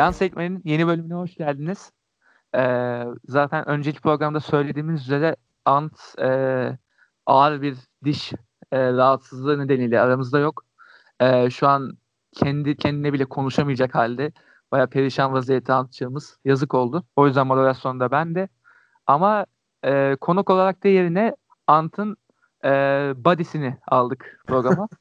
Yan Sekmen'in yeni bölümüne hoş geldiniz. Ee, zaten önceki programda söylediğimiz üzere Ant e, ağır bir diş e, rahatsızlığı nedeniyle aramızda yok. E, şu an kendi kendine bile konuşamayacak halde baya perişan vaziyette Ant'çığımız. Yazık oldu. O yüzden moderasyonda ben de. Ama e, konuk olarak da yerine Ant'ın e, body'sini aldık programa.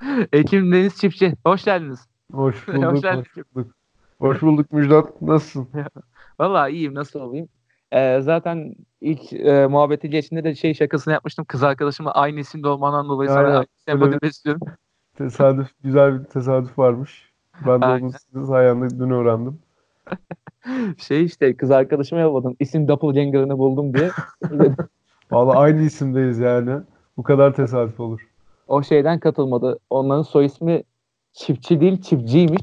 Ekim Deniz Çiftçi. Hoş geldiniz. Hoş bulduk. hoş, bulduk. Hoş bulduk Müjdat. Nasılsın? Valla iyiyim. Nasıl olayım? Ee, zaten ilk e, muhabbeti geçtiğinde de şey şakasını yapmıştım. Kız arkadaşımla aynı isimde olmandan dolayı sana aynı sempati besliyorum. Tesadüf, güzel bir tesadüf varmış. Ben de onu sizin sayende dün öğrendim. şey işte kız arkadaşıma yolladım. İsim Doppelganger'ını buldum diye. Valla aynı isimdeyiz yani. Bu kadar tesadüf olur. O şeyden katılmadı. Onların soy ismi çiftçi değil çiftçiymiş.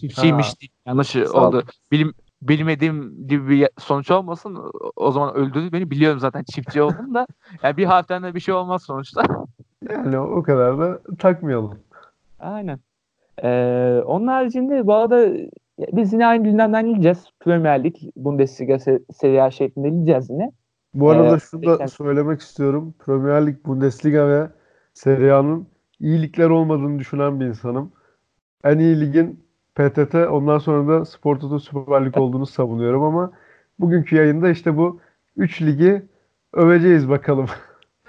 Çiftçiymiş ha. değil. Yanlış Sağ oldu. Bilim, bilmediğim gibi bir sonuç olmasın. O zaman öldürdü beni. Biliyorum zaten çiftçi oldum da. Yani bir harften de bir şey olmaz sonuçta. Yani o kadar da takmayalım. Aynen. Ee, onun haricinde bu arada biz yine aynı gündemden gideceğiz. Premier Lig, Bundesliga, Serie A şeklinde gideceğiz yine. Bu arada ee, şunu da geçen... söylemek istiyorum. Premier Lig, Bundesliga ve Serie A'nın iyilikler olmadığını düşünen bir insanım. En iyi ligin PTT ondan sonra da Spor Toto Süper Lig olduğunu savunuyorum ama bugünkü yayında işte bu 3 ligi öveceğiz bakalım.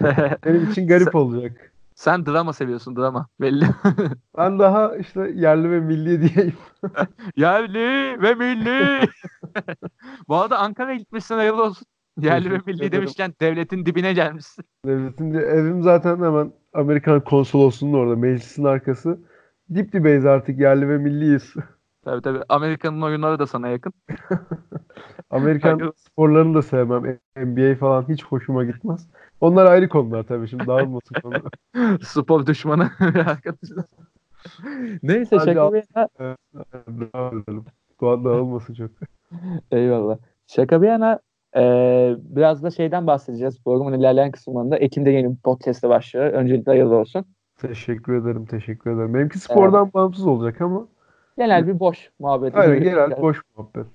Benim için garip olacak. Sen drama seviyorsun drama belli. ben daha işte yerli ve milli diyeyim. yerli ve milli. Bu arada Ankara'ya gitmişsin hayırlı olsun. Yerli ve milli demişken devletin dibine gelmişsin. Devletin evim zaten hemen Amerikan konsolosluğunun orada meclisin arkası. Dip dibeyiz artık yerli ve milliyiz. Tabii tabii. Amerika'nın oyunları da sana yakın. Amerikan sporlarını da sevmem. NBA falan hiç hoşuma gitmez. Onlar ayrı konular tabii şimdi dağılmasın konu. Spor düşmanı arkadaşlar. Neyse Hadi şaka bir yana. Edelim. Dağılmasın çok. Eyvallah. Şaka bir yana ee, biraz da şeyden bahsedeceğiz. Programın ilerleyen kısımlarında Ekim'de yeni bir podcast'e başlıyor. Öncelikle hayırlı olsun. Teşekkür ederim, teşekkür ederim. Benimki spordan evet. bağımsız olacak ama. Genel bir boş muhabbet. Aynen genel boş muhabbet.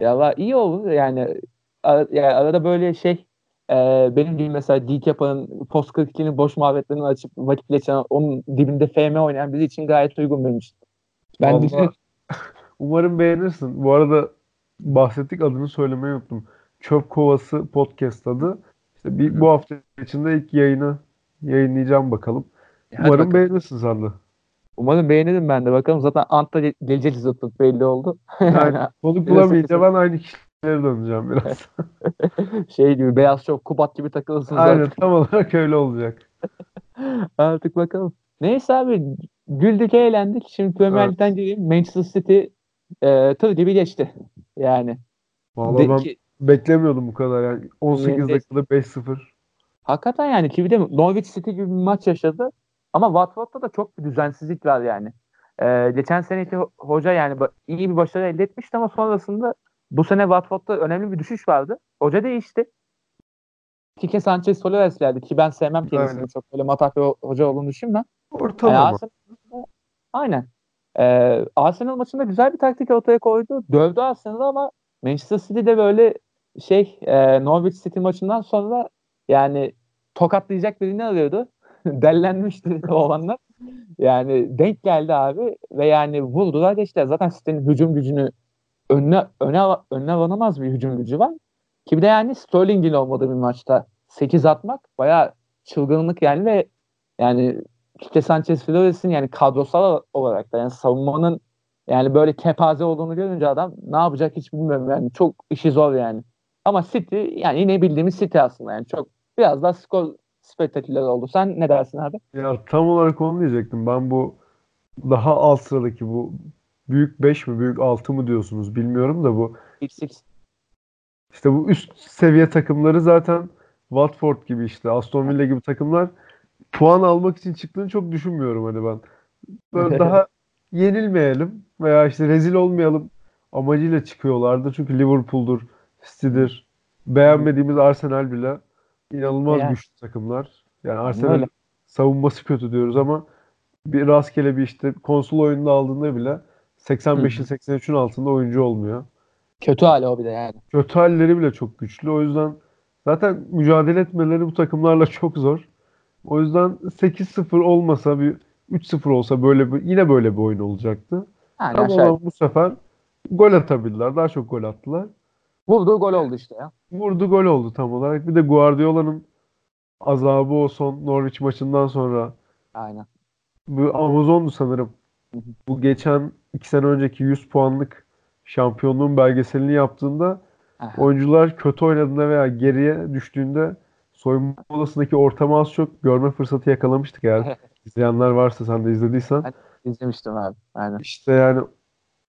Ya iyi olur yani, ar- yani arada böyle şey e, benim gibi mesela yapanın post 42'nin boş muhabbetlerini açıp vakit geçen onun dibinde FM oynayan biri için gayet uygun benim için. Ben de... Umarım beğenirsin. Bu arada bahsettik adını söylemeyi unuttum. Çöp Kovası podcast adı. İşte bir, bu hafta içinde ilk yayını yayınlayacağım bakalım. Hadi Umarım bakalım. beğenirsin sen de. Umarım beğenirim ben de. Bakalım zaten Ant'ta geleceğiz zaten belli oldu. Yani konuk bulamayınca ben aynı kişilere döneceğim biraz. şey gibi beyaz çok kubat gibi takılırsın zaten. Aynen tam olarak öyle olacak. Artık bakalım. Neyse abi güldük eğlendik. Şimdi Premier Lig'den evet. geleyim. Manchester City e, tır gibi geçti. Yani. Vallahi ben ki, beklemiyordum bu kadar yani. 18 dakikada 5-0. Hakikaten yani ki bir de Norwich City gibi bir maç yaşadı. Ama Watford'da da çok bir düzensizlik var yani. Ee, geçen seneki hoca yani iyi bir başarı elde etmişti ama sonrasında bu sene Watford'da önemli bir düşüş vardı. Hoca değişti. Kike Sanchez Flores geldi ki ben sevmem kendisini aynen. çok böyle matak bir hoca olduğunu düşünmem. Ortalama. Yani Arsenal, aynen. Ee, Arsenal maçında güzel bir taktik ortaya koydu. Dövdü Arsenal'ı ama Manchester City'de böyle şey e, Norwich City maçından sonra yani tokatlayacak birini arıyordu. Dellenmişti olanlar. Yani denk geldi abi ve yani vurdular geçtiler. Zaten City'nin hücum gücünü önüne, öne, önüne alamaz bir hücum gücü var. Ki bir de yani Sterling'in olmadığı bir maçta 8 atmak bayağı çılgınlık yani ve yani Kike Sanchez Flores'in yani kadrosal olarak da yani savunmanın yani böyle kepaze olduğunu görünce adam ne yapacak hiç bilmiyorum yani çok işi zor yani. Ama City yani yine bildiğimiz City aslında yani çok biraz daha skor spektaküler oldu. Sen ne dersin abi? Ya tam olarak onu diyecektim. Ben bu daha alt sıradaki bu büyük 5 mi büyük 6 mı diyorsunuz bilmiyorum da bu. X İşte bu üst seviye takımları zaten Watford gibi işte Aston Villa gibi takımlar puan almak için çıktığını çok düşünmüyorum hani ben. Böyle daha yenilmeyelim veya işte rezil olmayalım amacıyla çıkıyorlardı. Çünkü Liverpool'dur, City'dir. Beğenmediğimiz Arsenal bile inanılmaz yani. güçlü takımlar. Yani Arsenal savunması kötü diyoruz ama bir rastgele bir işte konsol oyununda aldığında bile 85'in 83'ün altında oyuncu olmuyor. Kötü hali o bir de yani. Kötü halleri bile çok güçlü. O yüzden zaten mücadele etmeleri bu takımlarla çok zor. O yüzden 8-0 olmasa bir 3-0 olsa böyle bir, yine böyle bir oyun olacaktı. Yani Ama aşağı- bu sefer gol atabildiler. Daha çok gol attılar. Vurduğu gol oldu işte ya. Vurdu gol oldu tam olarak. Bir de Guardiola'nın azabı o son Norwich maçından sonra Aynen. bu Amazon'du sanırım. Hı hı. Bu geçen iki sene önceki 100 puanlık şampiyonluğun belgeselini yaptığında Aha. oyuncular kötü oynadığında veya geriye düştüğünde soyunma odasındaki ortamı az çok görme fırsatı yakalamıştık eğer izleyenler varsa sen de izlediysen. İzlemiştim abi. Aynen. İşte yani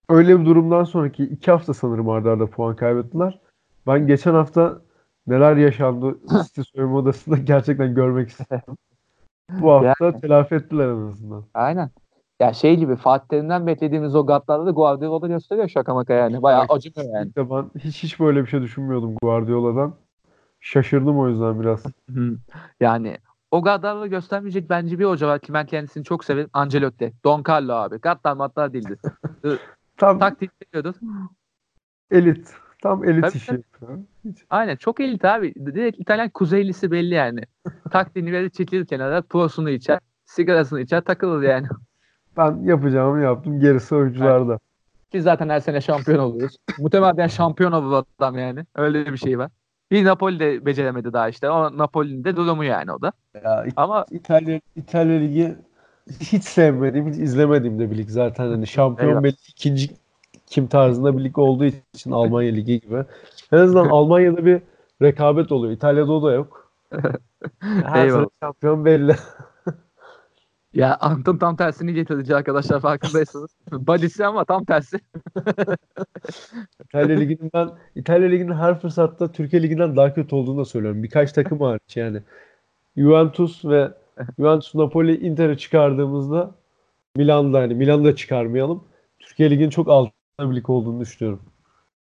öyle bir durumdan sonraki iki hafta sanırım arda arda puan kaybettiler. Ben geçen hafta neler yaşandı City soyunma odasında gerçekten görmek istedim. Bu hafta telafi ettiler en azından. Aynen. Ya şey gibi Fatih Terim'den beklediğimiz o gatlarda da Guardiola'da gösteriyor şaka maka yani. Bayağı acımıyor yani. İlk de ben hiç hiç böyle bir şey düşünmüyordum Guardiola'dan. Şaşırdım o yüzden biraz. Yani o gaddarlığı göstermeyecek bence bir hoca var ki ben kendisini çok severim. Ancelotti. Don Carlo abi. Gaddar matlar değildi. Tam Taktik biliyordu. elit. Tam elit Tabii, işi. tabii. Aynen çok elit abi. Direkt İtalyan kuzeylisi belli yani. Taktiğini verir çekilir kenara. Prosunu içer. Sigarasını içer takılır yani. Ben yapacağımı yaptım. Gerisi oyuncularda. Biz zaten her sene şampiyon oluyoruz. Muhtemelen şampiyon olur adam yani. Öyle bir şey var. Bir Napoli de beceremedi daha işte. O Napoli'nin de durumu yani o da. Ya Ama İtalya İtalya Ligi hiç sevmediğim, hiç izlemediğim de bir lig zaten. Hani şampiyon Eyvah. belli ikinci kim tarzında bir lig olduğu için Almanya Ligi gibi. En azından Almanya'da bir rekabet oluyor. İtalya'da o da yok. Her Eyvallah. sene şampiyon belli. ya Anton tam tersini getirici arkadaşlar farkındaysanız. Badisi ama tam tersi. İtalya Ligi'nin ben İtalya Ligi'nin her fırsatta Türkiye Ligi'nden daha kötü olduğunu da söylüyorum. Birkaç takım hariç yani. Juventus ve Juventus Napoli Inter'i çıkardığımızda Milan'da hani Milan'ı da çıkarmayalım. Türkiye Ligi'nin çok altında bir lig olduğunu düşünüyorum.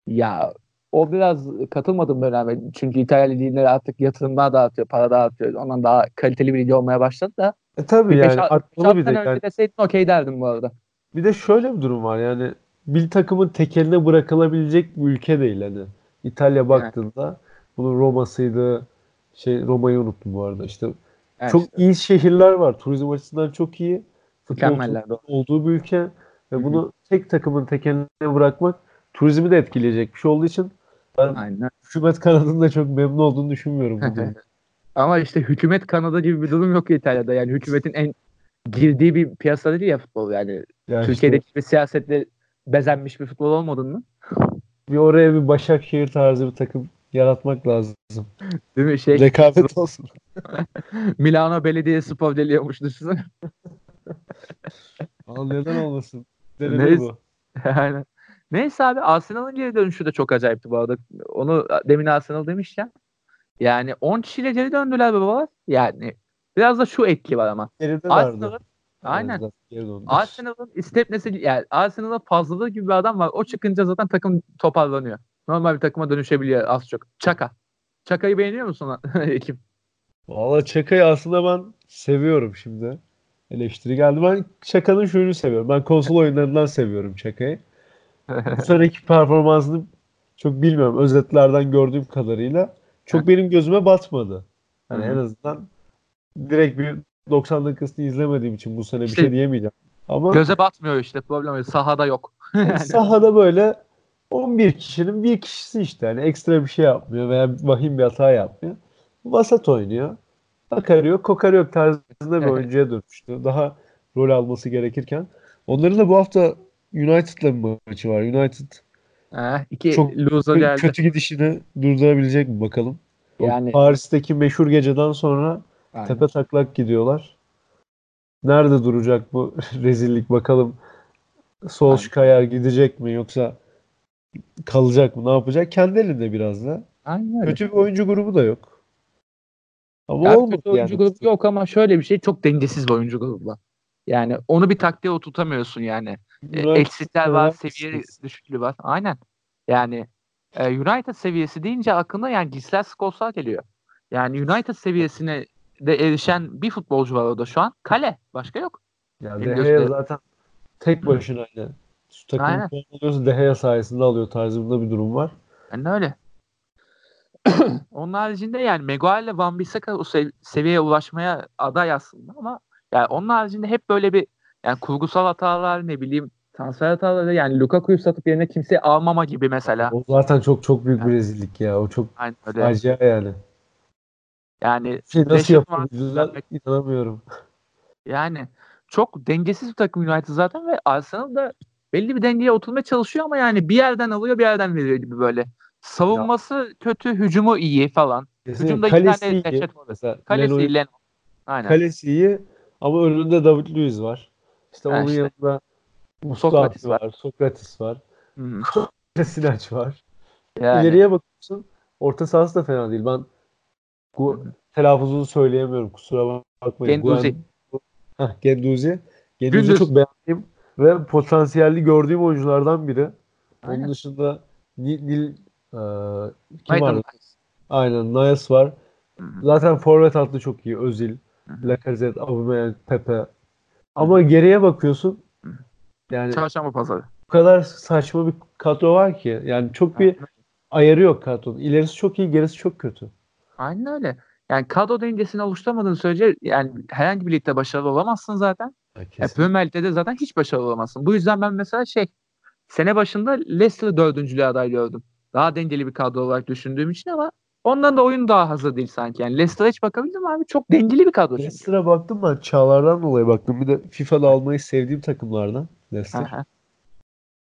Ya o biraz katılmadım döneme. Çünkü İtalya ligleri artık yatırımlar dağıtıyor, para dağıtıyor. Ondan daha kaliteli bir lig olmaya başladı da. E tabii Bir yani artmalı bir de. Yani, deseydin okey derdim bu arada. bir de şöyle bir durum var yani bir takımın tekeline bırakılabilecek bir ülke değil hani. İtalya baktığında bunun Roma'sıydı. Şey Roma'yı unuttum bu arada. İşte Yani çok işte, iyi şehirler var. Turizm açısından çok iyi. Mükemmeller. olduğu bir ülke ve bunu tek takımın tekeline bırakmak turizmi de etkileyecek bir şey olduğu için ben Aynen. hükümet kanadının da çok memnun olduğunu düşünmüyorum. Ama işte hükümet kanadı gibi bir durum yok İtalya'da. Yani hükümetin en girdiği bir piyasa değil ya futbol. Yani Yani Türkiye'deki bir siyasetle bezenmiş bir futbol olmadın mı? işte bir oraya bir Başakşehir tarzı bir takım yaratmak lazım. Değil mi? Şey, Rekabet olsun. Milano Belediye Spor deliyormuş düşünsene. Al neden olmasın? Neyse. bu. Aynen. Neyse abi Arsenal'ın geri dönüşü de çok acayipti bu arada. Onu demin Arsenal demişken. Yani 10 kişiyle geri döndüler baba. Yani biraz da şu etki var ama. Geride Arsenal'ın aynen. Arsenal'ın istepnesi yani Arsenal'ın fazlalığı gibi bir adam var. O çıkınca zaten takım toparlanıyor. Normal bir takıma dönüşebiliyor az çok. Çaka. Çaka'yı beğeniyor musun ekip? Valla Çaka'yı aslında ben seviyorum şimdi. Eleştiri geldi. Ben Çaka'nın şunu seviyorum. Ben konsol oyunlarından seviyorum Çaka'yı. Bu seneki performansını çok bilmiyorum. Özetlerden gördüğüm kadarıyla çok benim gözüme batmadı. Hani hı. en azından direkt bir 90 dakikasını izlemediğim için bu sene bir şey diyemeyeceğim. Ama Göze batmıyor işte problem. Sahada yok. yani sahada böyle 11 kişinin bir kişisi işte. Hani ekstra bir şey yapmıyor veya vahim bir hata yapmıyor. Vasat oynuyor. Bakarıyor, kokarıyor tarzında bir oyuncuya dönüştü. Daha rol alması gerekirken. Onların da bu hafta United'la bir maçı var. United Ha, iki Çok loser geldi. kötü gidişini durdurabilecek mi bakalım. Yani- Paris'teki meşhur geceden sonra Aynen. tepe taklak gidiyorlar. Nerede duracak bu rezillik bakalım. Solskjaer gidecek mi yoksa kalacak mı ne yapacak? Kendi elinde biraz da. Aynen öyle. Kötü bir oyuncu grubu da yok. Ama Yani olmadı kötü oyuncu yani. grubu yok ama şöyle bir şey çok dengesiz bir oyuncu grubu var. Yani onu bir taktiğe oturtamıyorsun yani. E, Eksikler var, seviye düşüklüğü var. Aynen. Yani e, United seviyesi deyince aklına yani Gisler Skolsar geliyor. Yani United seviyesine de erişen bir futbolcu var orada şu an. Kale. Başka yok. Ya De Gea zaten tek başına hani Şu takım alıyorsa De Gea sayesinde alıyor tarzında bir durum var. Yani öyle. Onun haricinde yani Maguire ile Van Bissaka o sev- seviyeye ulaşmaya aday aslında ama yani onun haricinde hep böyle bir yani kurgusal hatalar ne bileyim transfer hataları yani Lukaku'yu satıp yerine kimseyi almama gibi mesela. O zaten çok çok büyük bir rezillik ya. O çok facia yani. Yani Şey nasıl yapabildiler inanamıyorum. Yani çok dengesiz bir takım United zaten ve Arsenal da belli bir dengeye oturmaya çalışıyor ama yani bir yerden alıyor bir yerden veriyor gibi böyle. Savunması kötü, hücumu iyi falan. Kesinlikle. Hücumda iki Kalesi tane iyi. Mesela Kalesi Leno- iyi, Leno. Aynen. Kalesi iyi ama önünde David Luiz var. İşte Ha onun işte. yanında Sokrates var. var. Sokrates var. Hı. Sinaç var. Yani, İleriye bakıyorsun. Orta sahası da fena değil. Ben bu telaffuzunu söyleyemiyorum. Kusura bakmayın. Genduzi. Guen- Heh, Genduzi. Genduzi çok beğendiğim ve potansiyelli gördüğüm oyunculardan biri. Aynen. Onun dışında Nil, Nil e, kim Maitland var? Aynen Nias var. Hı. Zaten forvet hattı çok iyi. Özil. Lacazette, Aubameyang, Pepe. Ama geriye bakıyorsun. Yani Çarşamba pazarı. bu kadar saçma bir kadro var ki. Yani çok bir ayarı yok kadronun. İlerisi çok iyi, gerisi çok kötü. Aynen öyle. Yani kadro dengesini oluşturamadığın sürece yani herhangi bir ligde başarılı olamazsın zaten. Ya Premier Lig'de de zaten hiç başarılı olamazsın. Bu yüzden ben mesela şey sene başında Leicester'ı dördüncülüğe aday gördüm. Daha dengeli bir kadro olarak düşündüğüm için ama ondan da oyun daha hazır değil sanki. Yani Leicester'a hiç bakabildin mi abi? Çok dengeli bir kadro. Leicester'a baktım ben. Çağlar'dan dolayı baktım. Bir de FIFA'da almayı sevdiğim takımlardan Leicester. Aha.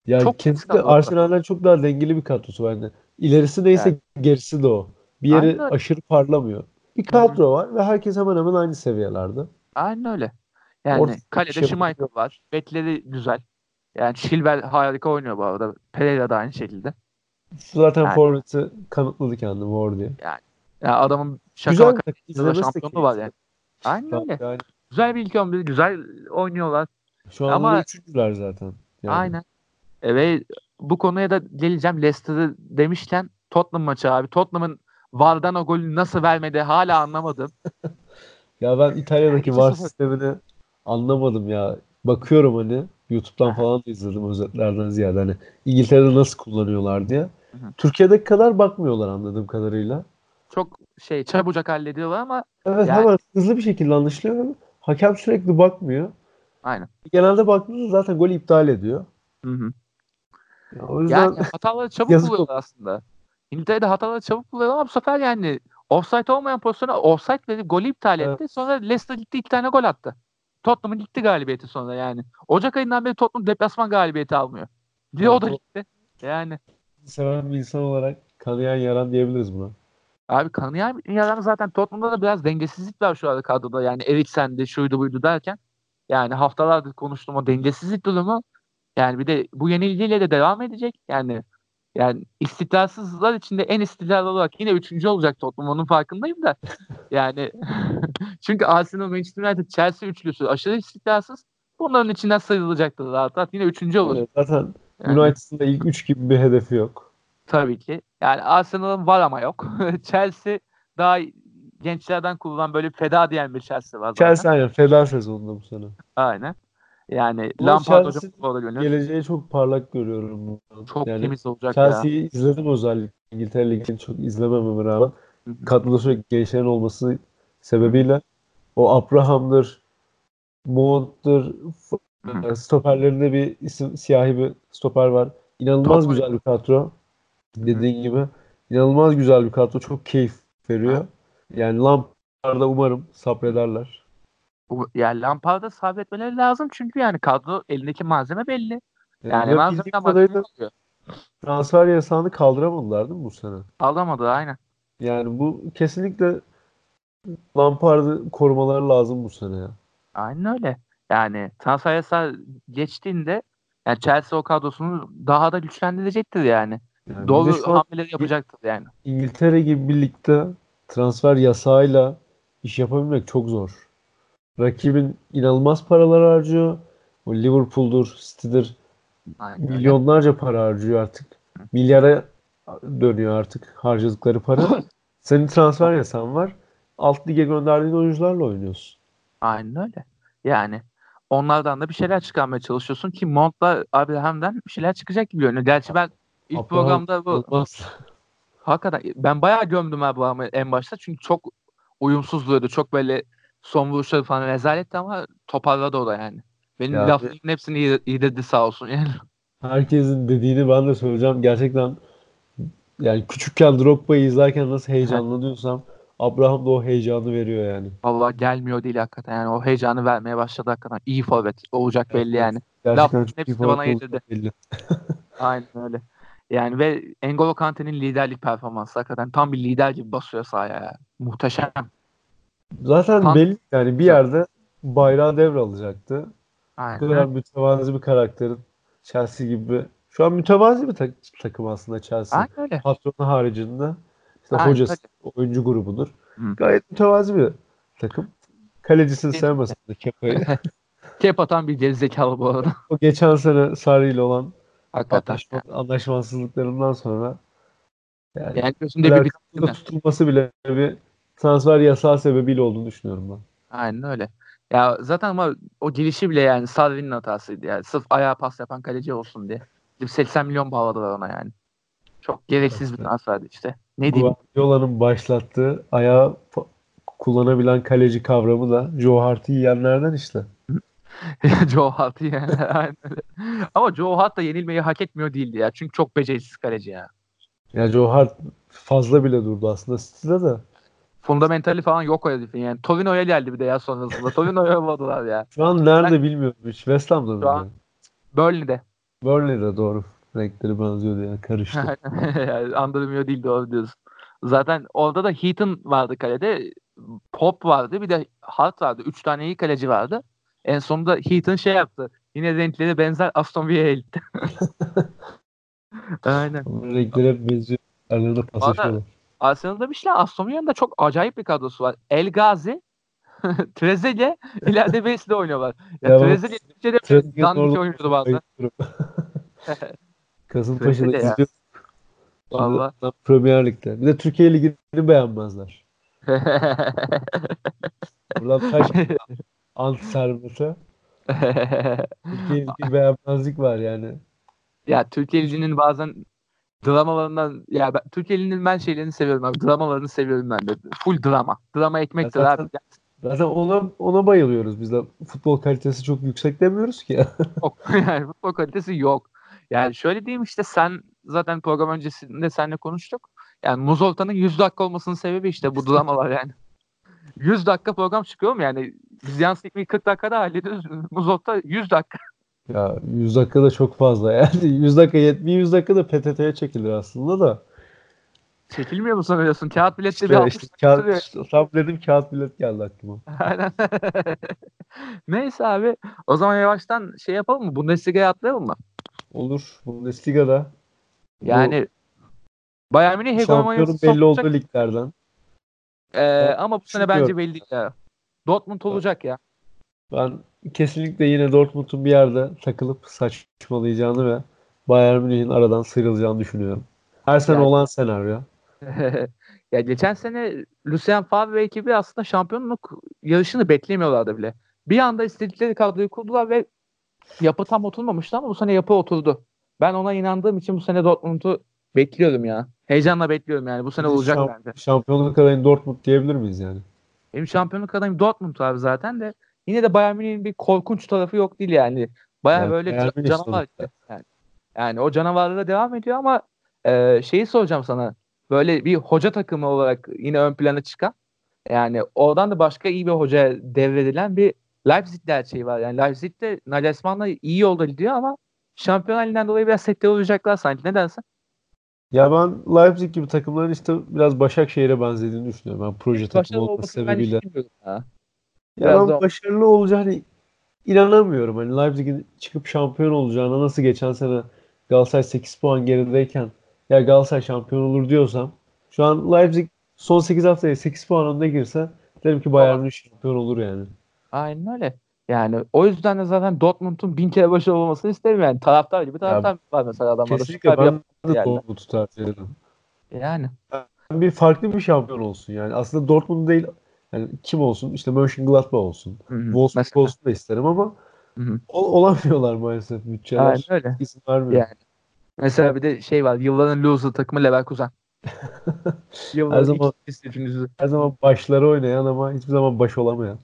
Yani Çok kesinlikle. Arsenal'den çok daha dengeli bir kadrosu. Yani İlerisi neyse gerisi de o. Bir yeri Aynen aşırı parlamıyor. Bir kadro var ve herkes hemen hemen aynı seviyelerde. Aynen öyle. Yani bir kalede şey Schmeichel var. Bekleri güzel. Yani Chilwell harika oynuyor bu arada. Pereira da aynı şekilde. Zaten Yani- forveti kanıtladı kendini Ward diye. Yani adamın şaka Güzel de şampiyonu var yani. Aynen öyle. Yani Güzel bir ilk 11. Güzel oynuyorlar. şu an Ama- üçüncüler zaten. Yani. Aynen. E, ve bu konuya da geleceğim. Leicester'ı demişken Tottenham maçı abi. Tottenham'ın VAR'dan o golü nasıl vermedi hala anlamadım. Ya ben İtalya'daki 2-0. VAR sistemini anlamadım ya. Bakıyorum hani YouTube'dan falan da izledim özetlerden ziyade hani İngiltere'de nasıl kullanıyorlar diye. hı. Türkiye'deki kadar bakmıyorlar anladığım kadarıyla. Çok şey çabucak hallediyorlar ama Evet Yani- hemen hızlı bir şekilde anlaşılıyor. Hakem sürekli bakmıyor. aynen. Genelde baktığınızda zaten golü iptal ediyor. Hı hı. Ya o yüzden Yani hataları çabuk buluyorlar aslında. İngiltere'de hataları çabuk buluyorlar ama bu sefer yani offside olmayan pozisyona offside verip golü iptal Evet. etti. Sonra Leicester gitti iki tane gol attı. Tottenham'ın gitti galibiyeti sonra yani. Ocak ayından beri Tottenham deplasman galibiyeti almıyor. Bir o da gitti. Yani seven bir insan olarak kanayan yaran diyebiliriz buna. Abi kanayan yaran zaten Tottenham'da da biraz dengesizlik var şu anda kadroda. Yani Eriksen'di şuydu buydu derken yani haftalardır konuştuğum o dengesizlik durumu yani bir de bu yenilgiyle de devam edecek. Yani yani istikrarsızlar içinde en istikrarlı olarak yine üçüncü olacak Tottenham onun farkındayım da. Yani çünkü Arsenal, Manchester United, Chelsea üçlüsü aşırı istikrarsız. Bunların içinden sıyrılacaktır rahat rahat. Yine üçüncü olur. Evet, zaten Yani. United'ın da ilk üç gibi bir hedefi yok. Tabii ki. Yani Arsenal'ın var ama yok. Chelsea daha gençlerden kullanan böyle feda diyen bir Chelsea var zaten. Chelsea aynen feda sezonunda bu sene. Aynen. Yani Ama Lampard Chelsea hocam futbola gönül. Geleceği çok parlak görüyorum. Çok yani temiz olacak ya. Chelsea'yi izledim özellikle. İngiltere Ligi'ni çok izlemememe rağmen. Hı hı. Kadroda sürekli gençlerin olması sebebiyle o Abraham'dır, Hı hı. f- stoperlerinde bir isim siyahi bir stoper var. İnanılmaz Top güzel bir kadro. Dediğin gibi. inanılmaz güzel bir kadro. Çok keyif veriyor. Yani Lampard'a umarım sabrederler. Bu, yani Lampard'a sabretmeleri lazım çünkü yani kadro elindeki malzeme belli. Yani bildiğim başka kadarıyla transfer yasağını kaldıramadılar değil mi bu sene? Alamadı aynen. Yani bu kesinlikle Lampard'ı korumaları lazım bu sene ya. Aynen öyle. Yani transfer yasağı geçtiğinde yani Chelsea o kadrosunu daha da güçlendirecektir yani. Yani Doğru hamleleri yapacaktır yani. İngiltere gibi bir ligde transfer yasağıyla iş yapabilmek çok zor. Rakibin inanılmaz paralar harcıyor. O Liverpool'dur, City'dir. Aynen. Milyonlarca para harcıyor artık. Milyara dönüyor artık harcadıkları para. Senin transfer yasan var. Alt lige gönderdiğin oyuncularla oynuyorsun. Aynen öyle. Yani onlardan da bir şeyler çıkarmaya çalışıyorsun ki Mount'la Abraham'dan bir şeyler çıkacak gibi görünüyor. Gerçi ben ilk Abraham programda bu olmaz. hakikaten ben bayağı gömdüm Abraham'ı en başta çünkü çok uyumsuz duruyordu. Çok böyle son vuruşları falan rezaletti ama toparladı o da yani. Benim Ya- laflarımın hepsini iyi, iyi dedi sağ olsun yani. Herkesin dediğini ben de söyleyeceğim. Gerçekten yani küçükken Drogba'yı izlerken nasıl heyecanlanıyorsam Abraham da o heyecanı veriyor yani. Vallahi gelmiyor değil hakikaten yani o heyecanı vermeye başladı hakikaten. İyi forvet olacak belli yani. Gerçekten Laf- çok iyi hepsini bana yedirdi. Aynen öyle. Yani ve N'Golo Kante'nin liderlik performansı hakikaten tam bir lider gibi basıyor sahaya ya. Muhteşem. Zaten Tam- belli yani bir yerde bayrağı devralacaktı. Bu Aynen. kadar mütevazi bir karakterin Chelsea gibi. Şu an mütevazi bir tak- takım aslında Chelsea. Aynen öyle. Patronu haricinde işte Aynen hocası, oyuncu grubudur. Hı. Gayet mütevazi bir takım. Kalecisini sevmesin de Kepa'yı. Kep atan bir gerizekalı bu arada. o geçen sene Sarri ile olan Hakikaten. anlaşma, anlaşmazsızlıklarından sonra yani, Yani gözümde bir tutulması bile bir transfer yasağı sebebiyle olduğunu düşünüyorum ben. Aynen öyle. Ya zaten ama o gelişi bile yani Sarri'nin hatasıydı yani. Sırf ayağa pas yapan kaleci olsun diye. Gidip 80 milyon bağladılar ona yani. Çok gereksiz bir transferdi işte. Ne diyeyim? Guardiola'nın başlattığı ayağı kullanabilen kaleci kavramı da Joe Hart'ı yiyenlerden işte. Joe Hart yani. Aynen öyle. Ama Joe Hart da yenilmeyi hak etmiyor değildi ya. Çünkü çok becerisiz kaleci ya. Yani Joe Hart fazla bile durdu aslında City'de de. Fundamentali falan yok o herifin yani. Torino'ya geldi bir de ya sonrasında. Torino'ya yolladılar ya. Şu an nerede bilmiyorum hiç. West Ham'da mı? Şu an-? Burnley'de. Burnley'de doğru. Renkleri benziyordu yani karıştı. yani andırmıyor değil doğru diyorsun. Zaten orada da Heaton vardı kalede. Pop vardı bir de Hart vardı. Üç tane iyi kaleci vardı. En sonunda Heaton şey yaptı. Yine renkleri benzer Aston Villa'ya gitti. Aynen. Renkleri hep benziyor. Aralarında paslaşıyorlar. Arsenal demişler Aston Villa'nın da çok acayip bir kadrosu var. El Gazi, Trezeguet, ileride Wesley oynuyorlar. Ya, Ya Trezeguet Türkçe'de dandik orada- oyuncu vardı. Bayılıyorum. Kasımpaşa'da izliyorum. Valla. Premier Lig'de. Bir de Türkiye Ligi'ni beğenmezler. Buradan taş anti servete. Türkiye Ligi beğenmezlik var yani. ya Türkiye Ligi'nin bazen dramalarından ya ben, Türkiye Ligi'nin ben şeylerini seviyorum abi. Dramalarını seviyorum ben de. Full drama. Drama ekmektir zaten- abi. Zaten ona ona bayılıyoruz biz de. Futbol kalitesi çok yüksek demiyoruz ki. Yok. yani futbol kalitesi yok. Yani şöyle diyeyim işte sen zaten program öncesinde seninle konuştuk. Yani Muzolta'nın 100 dakika olmasının sebebi işte bu dramalar yani. 100 dakika program çıkıyor mu yani? Biz Yans Tekmeyi 40 dakikada hallediyoruz. Muzolta 100 dakika. Ya 100 dakika da çok fazla yani. 100 dakika yetmiyor 100 dakika da PTT'ye çekilir aslında da. Çekilmiyor mu sanıyorsun? Kağıt bilette İşte, bir 60 işte dakika kağıt, sürüyor. işte, tam dedim kağıt bilet geldi aklıma. Aynen. Neyse abi. O zaman yavaştan şey yapalım mı? Bundesliga'ya atlayalım mı? Olur. Bundesliga'da Yani Bayern Münih hegemonyası belli sokacak. olduğu liglerden. Ee, ama bu sene bence belli ya. Dortmund olacak ya. Ben kesinlikle yine Dortmund'un bir yerde takılıp saçmalayacağını ve Bayern Münih'in aradan sıyrılacağını düşünüyorum. Her sene Yani- olan senaryo. ya geçen sene Lucien Favre ve ekibi aslında şampiyonluk yarışını beklemiyorlardı bile. Bir anda istedikleri kadroyu kurdular ve yapı tam oturmamıştı ama bu sene yapı oturdu. Ben ona inandığım için bu sene Dortmund'u bekliyorum ya. Heyecanla bekliyorum yani. Bu sene olacak Şamp- bence. Şampiyonluk adayı Dortmund diyebilir miyiz yani? Benim şampiyonluk adayım Dortmund abi zaten de yine de Bayern Münih'in bir korkunç tarafı yok değil yani. Baya Yani böyle Bayern ca- Münih canavar işte. Yani, yani o canavarlığa devam ediyor ama e, şeyi soracağım sana. Böyle bir hoca takımı olarak yine ön plana çıkan yani oradan da başka iyi bir hocaya devredilen bir Leipzig gerçeği var. Yani Leipzig'te Nagelsmann'la iyi yolda gidiyor ama Şampiyon Ligi'nden dolayı biraz sektör olacaklar sanki. Ne dersin? Ya ben Leipzig gibi takımların işte biraz Başakşehir'e benzediğini düşünüyorum. Ben proje takımı olması sebebiyle. Ya. Ya Biraz ben da- başarılı olacağını inanamıyorum. Hani Leipzig'in çıkıp şampiyon olacağına nasıl geçen sene Galatasaray 8 puan gerideyken ya Galatasaray şampiyon olur diyorsam şu an Leipzig son 8 haftaya 8 puan önde girse derim ki Bayern Münih şampiyon olur yani. Aynen öyle. Yani o yüzden de zaten Dortmund'un bin kere başarılı olmasını isterim yani. Taraftar gibi taraftar var mesela adamlarda. Kesinlikle ben de. Dortmund'u tercih ederim. Yani. Bir farklı bir şampiyon olsun yani. Aslında Dortmund değil yani kim olsun? İşte Mönchengladbach olsun. Hı hı. Wolfsburg Mesela. olsun da isterim ama Hı-hı. olamıyorlar maalesef bütçeler. Aynen öyle. İzin vermiyor. Yani. Mesela bir de şey var. Yılların loser takımı Leverkusen. Yılların Her zaman-. Her zaman başları oynayan ama hiçbir zaman baş olamayan.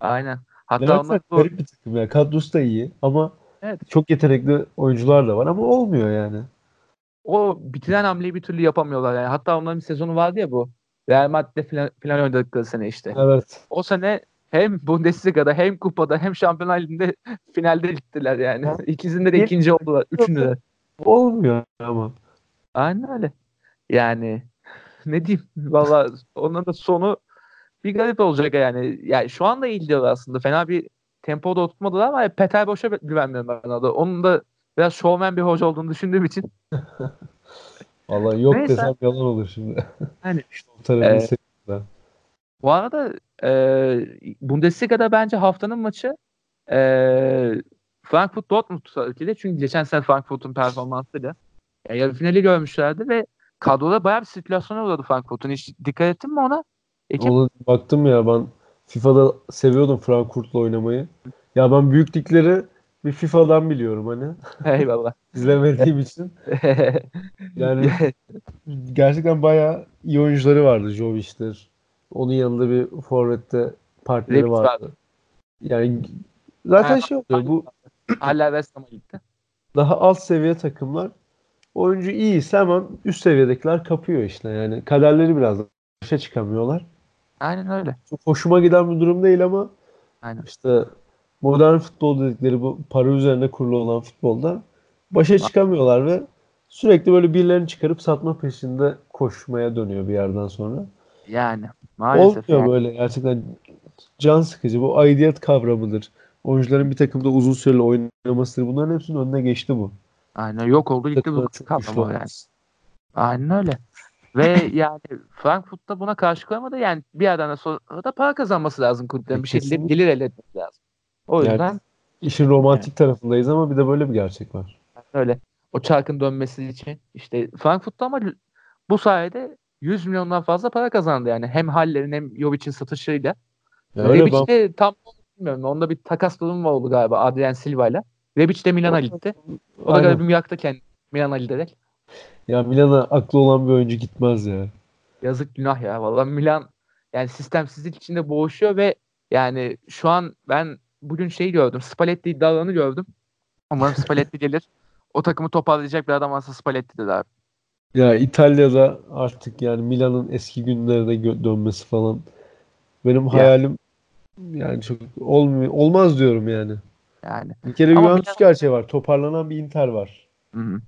Aynen. Hatta Leverkusen onlar garip bir takım ya. Kadrosu da iyi ama Evet. çok yetenekli oyuncular da var ama olmuyor yani. o bitiren hamleyi bir türlü yapamıyorlar yani. Hatta onların bir sezonu vardı ya bu. Real Madrid'de falan, falan oynadıkları sene işte. Evet. O sene hem Bundesliga'da hem kupada hem Şampiyonlar Ligi'nde finalde gittiler yani. Ha. İkisinde de ikinci oldular. Üçünde de. Olmuyor ama. Aynen öyle. Yani ne diyeyim valla onun da sonu bir garip olacak yani. Yani şu anda iyi gidiyorlar aslında. Fena bir tempoda oturtmadılar ama Peter Boş'a güvenmiyorum ben da. Onun da biraz showman bir hoca olduğunu düşündüğüm için. Vallahi yok Neyse. desem yalan olur şimdi. Hani işte o tarafını Ee, bu arada e, Bundesliga'da bence haftanın maçı e, Frankfurt Dortmund de. Çünkü geçen sene Frankfurt'un performansıyla yani yarı finali görmüşlerdi ve kadroda bayağı bir sirkülasyona uğradı Frankfurt'un. Hiç dikkat ettin mi ona? Ekip Ona baktım ya ben FIFA'da seviyordum Frankfurt'la oynamayı. Ya ben büyük ligleri bir FIFA'dan biliyorum hani. eyvallah. izlemediğim için. Yani gerçekten bayağı iyi oyuncuları vardı Jovic'tir. Onun yanında bir forvette partneri Rebic vardı. vardı. Yani zaten Ha, şey oluyor bu Hala West Ham'a gitti. daha alt seviye takımlar oyuncu iyiyse hemen üst seviyedekiler kapıyor işte yani kaderleri biraz başa çıkamıyorlar. Aynen öyle. Çok hoşuma giden bir durum değil ama Aynen. işte modern futbol dedikleri bu para üzerine kurulu olan futbolda başa çıkamıyorlar ve sürekli böyle birilerini çıkarıp satma peşinde koşmaya dönüyor bir yerden sonra. Yani maalesef. Olmuyor yani. böyle gerçekten can sıkıcı. Bu aidiyet kavramıdır. Oyuncuların bir takımda uzun süreli oynamasıdır. Bunların hepsinin önüne geçti bu. Aynen yok oldu gitti bu kavram yani. Aynen öyle. Ve yani Frankfurt'ta buna karşı koyamadı. Yani bir yerden sonra da para kazanması lazım kulüplerin. Bir şekilde gelir elde etmesi lazım. O Yani- yüzden İşin romantik tarafındayız ama bir de böyle bir gerçek var. öyle. O çarkın dönmesi için işte Frankfurt'ta ama bu sayede 100 milyondan fazla para kazandı yani. Hem Haller'in hem Jovic'in satışıyla. Rebic ben de tam bilmiyorum. Onda bir takas durumu oldu galiba Adrian Silva'yla. Rebic de Milan'a gitti. O da garibim yaktı kendini Milan'a giderek. Ya Milan'a aklı olan bir oyuncu gitmez ya. Yazık günah ya. Vallahi Milan yani sistemsizlik içinde boğuşuyor ve yani şu an ben bugün şey gördüm. Spalletti iddialarını gördüm. Umarım Spalletti gelir. O takımı toparlayacak bir adam varsa Spalletti'dir abi. Ya İtalya'da artık yani Milan'ın eski günlerine gö- dönmesi falan benim hayalim yani çok olmuyor olmaz diyorum yani. Yani. Bir kere Ama Juventus Milan- gerçeği var. Toparlanan bir Inter var. Hı hı.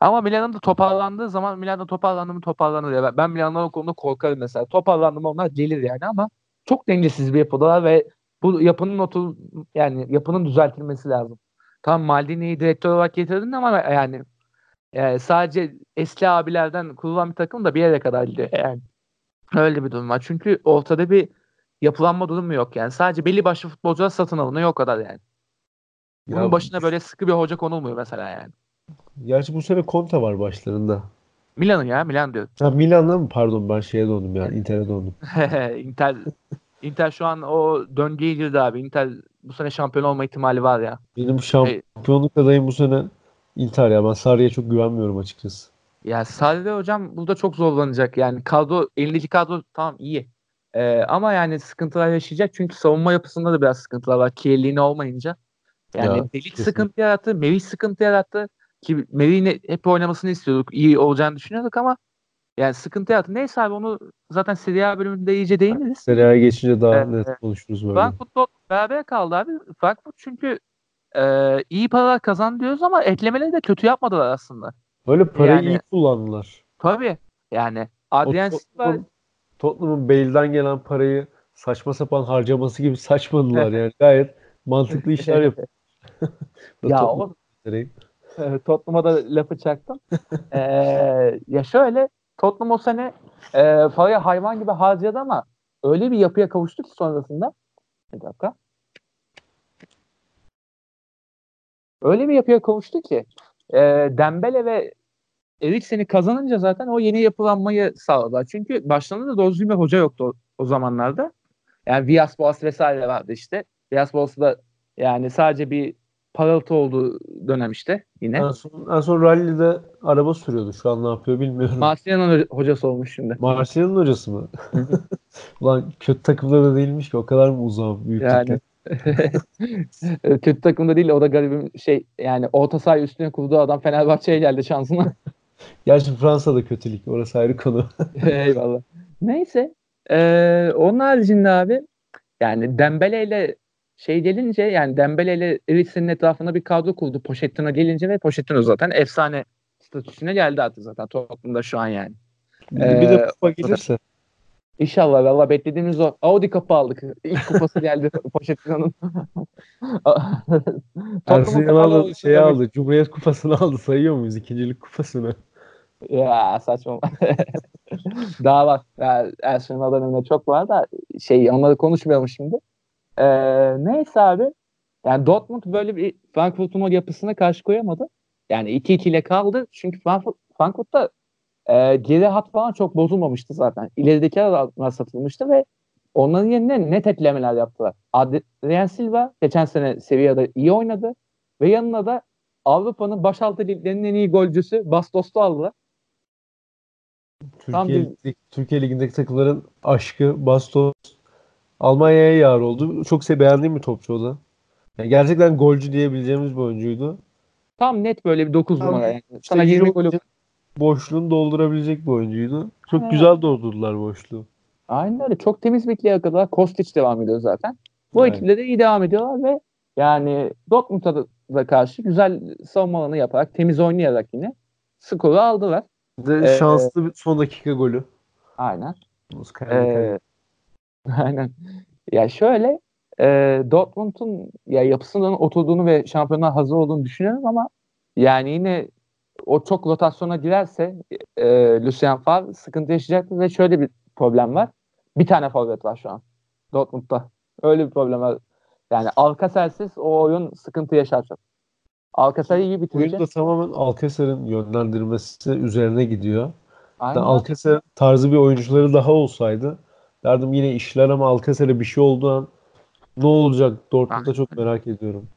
Ama Milan'ın da toparlandığı zaman Milan'da toparlandı mı toparlanır ya. Ben- Ben Milan'dan o konuda korkarım mesela. Toparlandı mı onlar gelir yani ama çok dengesiz bir yapıdalar ve bu yapının otur yani yapının düzeltilmesi lazım. Tamam Maldini'yi direktör olarak getirdin ama yani, yani sadece eski abilerden kurulan bir takım da bir yere kadar yani. Öyle bir durum var. Çünkü ortada bir yapılanma durumu yok yani. Sadece belli başlı futbolcular satın alınıyor o kadar yani. Bunun Ya, başına böyle sıkı bir hoca konulmuyor mesela yani. Gerçi bu sene Conte var başlarında. Milan'ın ya Milan diyor. Ha Milan'da mı? Pardon ben şeye döndüm yani Inter'e döndüm. Inter Inter şu an o döngüye girdi abi. Inter bu sene şampiyon olma ihtimali var ya. Benim şampiyonluk adayım bu sene Inter ya. Ben Sarri'ye çok güvenmiyorum açıkçası. Ya Sarri hocam burada çok zorlanacak. Yani kadro elindeki kadro tamam iyi. Ee, ama yani sıkıntılar yaşayacak. Çünkü savunma yapısında da biraz sıkıntılar var. Kirliğine olmayınca. Yani Ya, Delik sıkıntı yarattı. Merih sıkıntı yarattı. Ki Merih'in hep oynamasını istiyorduk. iyi olacağını düşünüyorduk ama yani sıkıntı yarattı. Neyse abi onu zaten Serie A bölümünde iyice değiniriz. Serie A'ya geçince daha Evet. net konuşuruz böyle. Frankfurt Dortmund beraber kaldı abi. Frankfurt çünkü e, iyi paralar kazandı diyoruz ama eklemeleri de kötü yapmadılar aslında. Böyle parayı Yani- iyi kullandılar. Tabii. Yani Adrian Silva Tottenham- Tottenham'ın Bale'den gelen parayı saçma sapan harcaması gibi saçmadılar yani. Gayet mantıklı işler yapıyor. ya o Tottenham'a da lafı çaktım. E, ya şöyle Tottenham o sene e, parayı hayvan gibi harcadı ama öyle bir yapıya kavuştu ki sonrasında bir dakika. Öyle bir yapıya kavuştu ki e, Dembele ve Eriksen'i kazanınca zaten o yeni yapılanmayı sağladılar. Çünkü başlarında da düzgün bir hoca yoktu o, o zamanlarda. Yani Villas Boas vesaire vardı işte. Villas Boas'u da Yani sadece bir parıltı olduğu dönem işte yine. En son, en son rally'de araba sürüyordu. Şu an ne yapıyor bilmiyorum. Marsilya'nın hocası olmuş şimdi. Marsilya'nın hocası mı? Ulan kötü takımda da değilmiş ki o kadar mı uzağım büyük Yani. Kötü takımda değil o da garibim şey yani orta sahayı üstüne kurduğu adam Fenerbahçe'ye geldi şansına. Gerçi Fransa'da kötülük. Orası ayrı konu. Eyvallah. Neyse. Ee, onun haricinde abi yani Dembele ile şey gelince yani Dembele ile Eriksen'in etrafında bir kadro kurdu Pochettino gelince ve Pochettino zaten efsane statüsüne geldi artık zaten Tottenham'da şu an yani. Bir de kupa gelirse. İnşallah valla beklediğimiz o. Audi kapı aldık. İlk kupası geldi Pochettino'nun. Ersun Yanal şey aldı. Cumhuriyet kupasını aldı. Sayıyor muyuz ikincilik kupasını? Ya saçma. Daha var. Ya, Ersun Yanal döneminde çok var da şey onları konuşmayalım şimdi. Ee, neyse abi. Yani Dortmund böyle bir Frankfurt'un o yapısına karşı koyamadı. Yani 2-2 ile kaldı. Çünkü Frankfurt, Frankfurt'ta e, geri hat falan çok bozulmamıştı zaten. İlerideki adamlar satılmıştı ve onların yerine net eklemeler yaptılar. Adrian Silva geçen sene seviyede iyi oynadı ve yanına da Avrupa'nın başaltı liglerinin en iyi golcüsü Bastos'tu aldılar. Türkiye, bir... Türkiye Ligi'ndeki takımların aşkı Bastos Almanya'ya yar oldu. Çok se beğendiğim bir topçu o da. Yani gerçekten golcü diyebileceğimiz bir oyuncuydu. Tam net böyle bir 9 numara yani. İşte Sana 20 golü boşluğunu doldurabilecek bir oyuncuydu. Çok evet. güzel doldurdular boşluğu. Aynen öyle. Çok temiz bir ikiliye kadar Kostic devam ediyor zaten. Bu evet. ikilide de iyi devam ediyorlar ve yani Dortmund'a da karşı güzel savunmalarını yaparak, temiz oynayarak yine skoru aldılar. De ee, şanslı bir son dakika golü. Aynen. Ee, aynen. Ya şöyle e, Dortmund'un ya yapısının oturduğunu ve şampiyonluğa hazır olduğunu düşünüyorum ama yani yine o çok rotasyona girerse e, Lucien Favre sıkıntı yaşayacaktır ve şöyle bir problem var. Bir tane forvet var şu an Dortmund'da. Öyle bir problem var. Yani Alcacer'siz o oyun sıkıntı yaşar çok. Alcacer iyi bitirecek. Oyun da tamamen Alcacer'in yönlendirmesi üzerine gidiyor. Aynen. Alcacer tarzı bir oyuncuları daha olsaydı derdim yine işler ama Alcacer'e bir şey olduğu an ne olacak Dortmund'da çok merak ediyorum.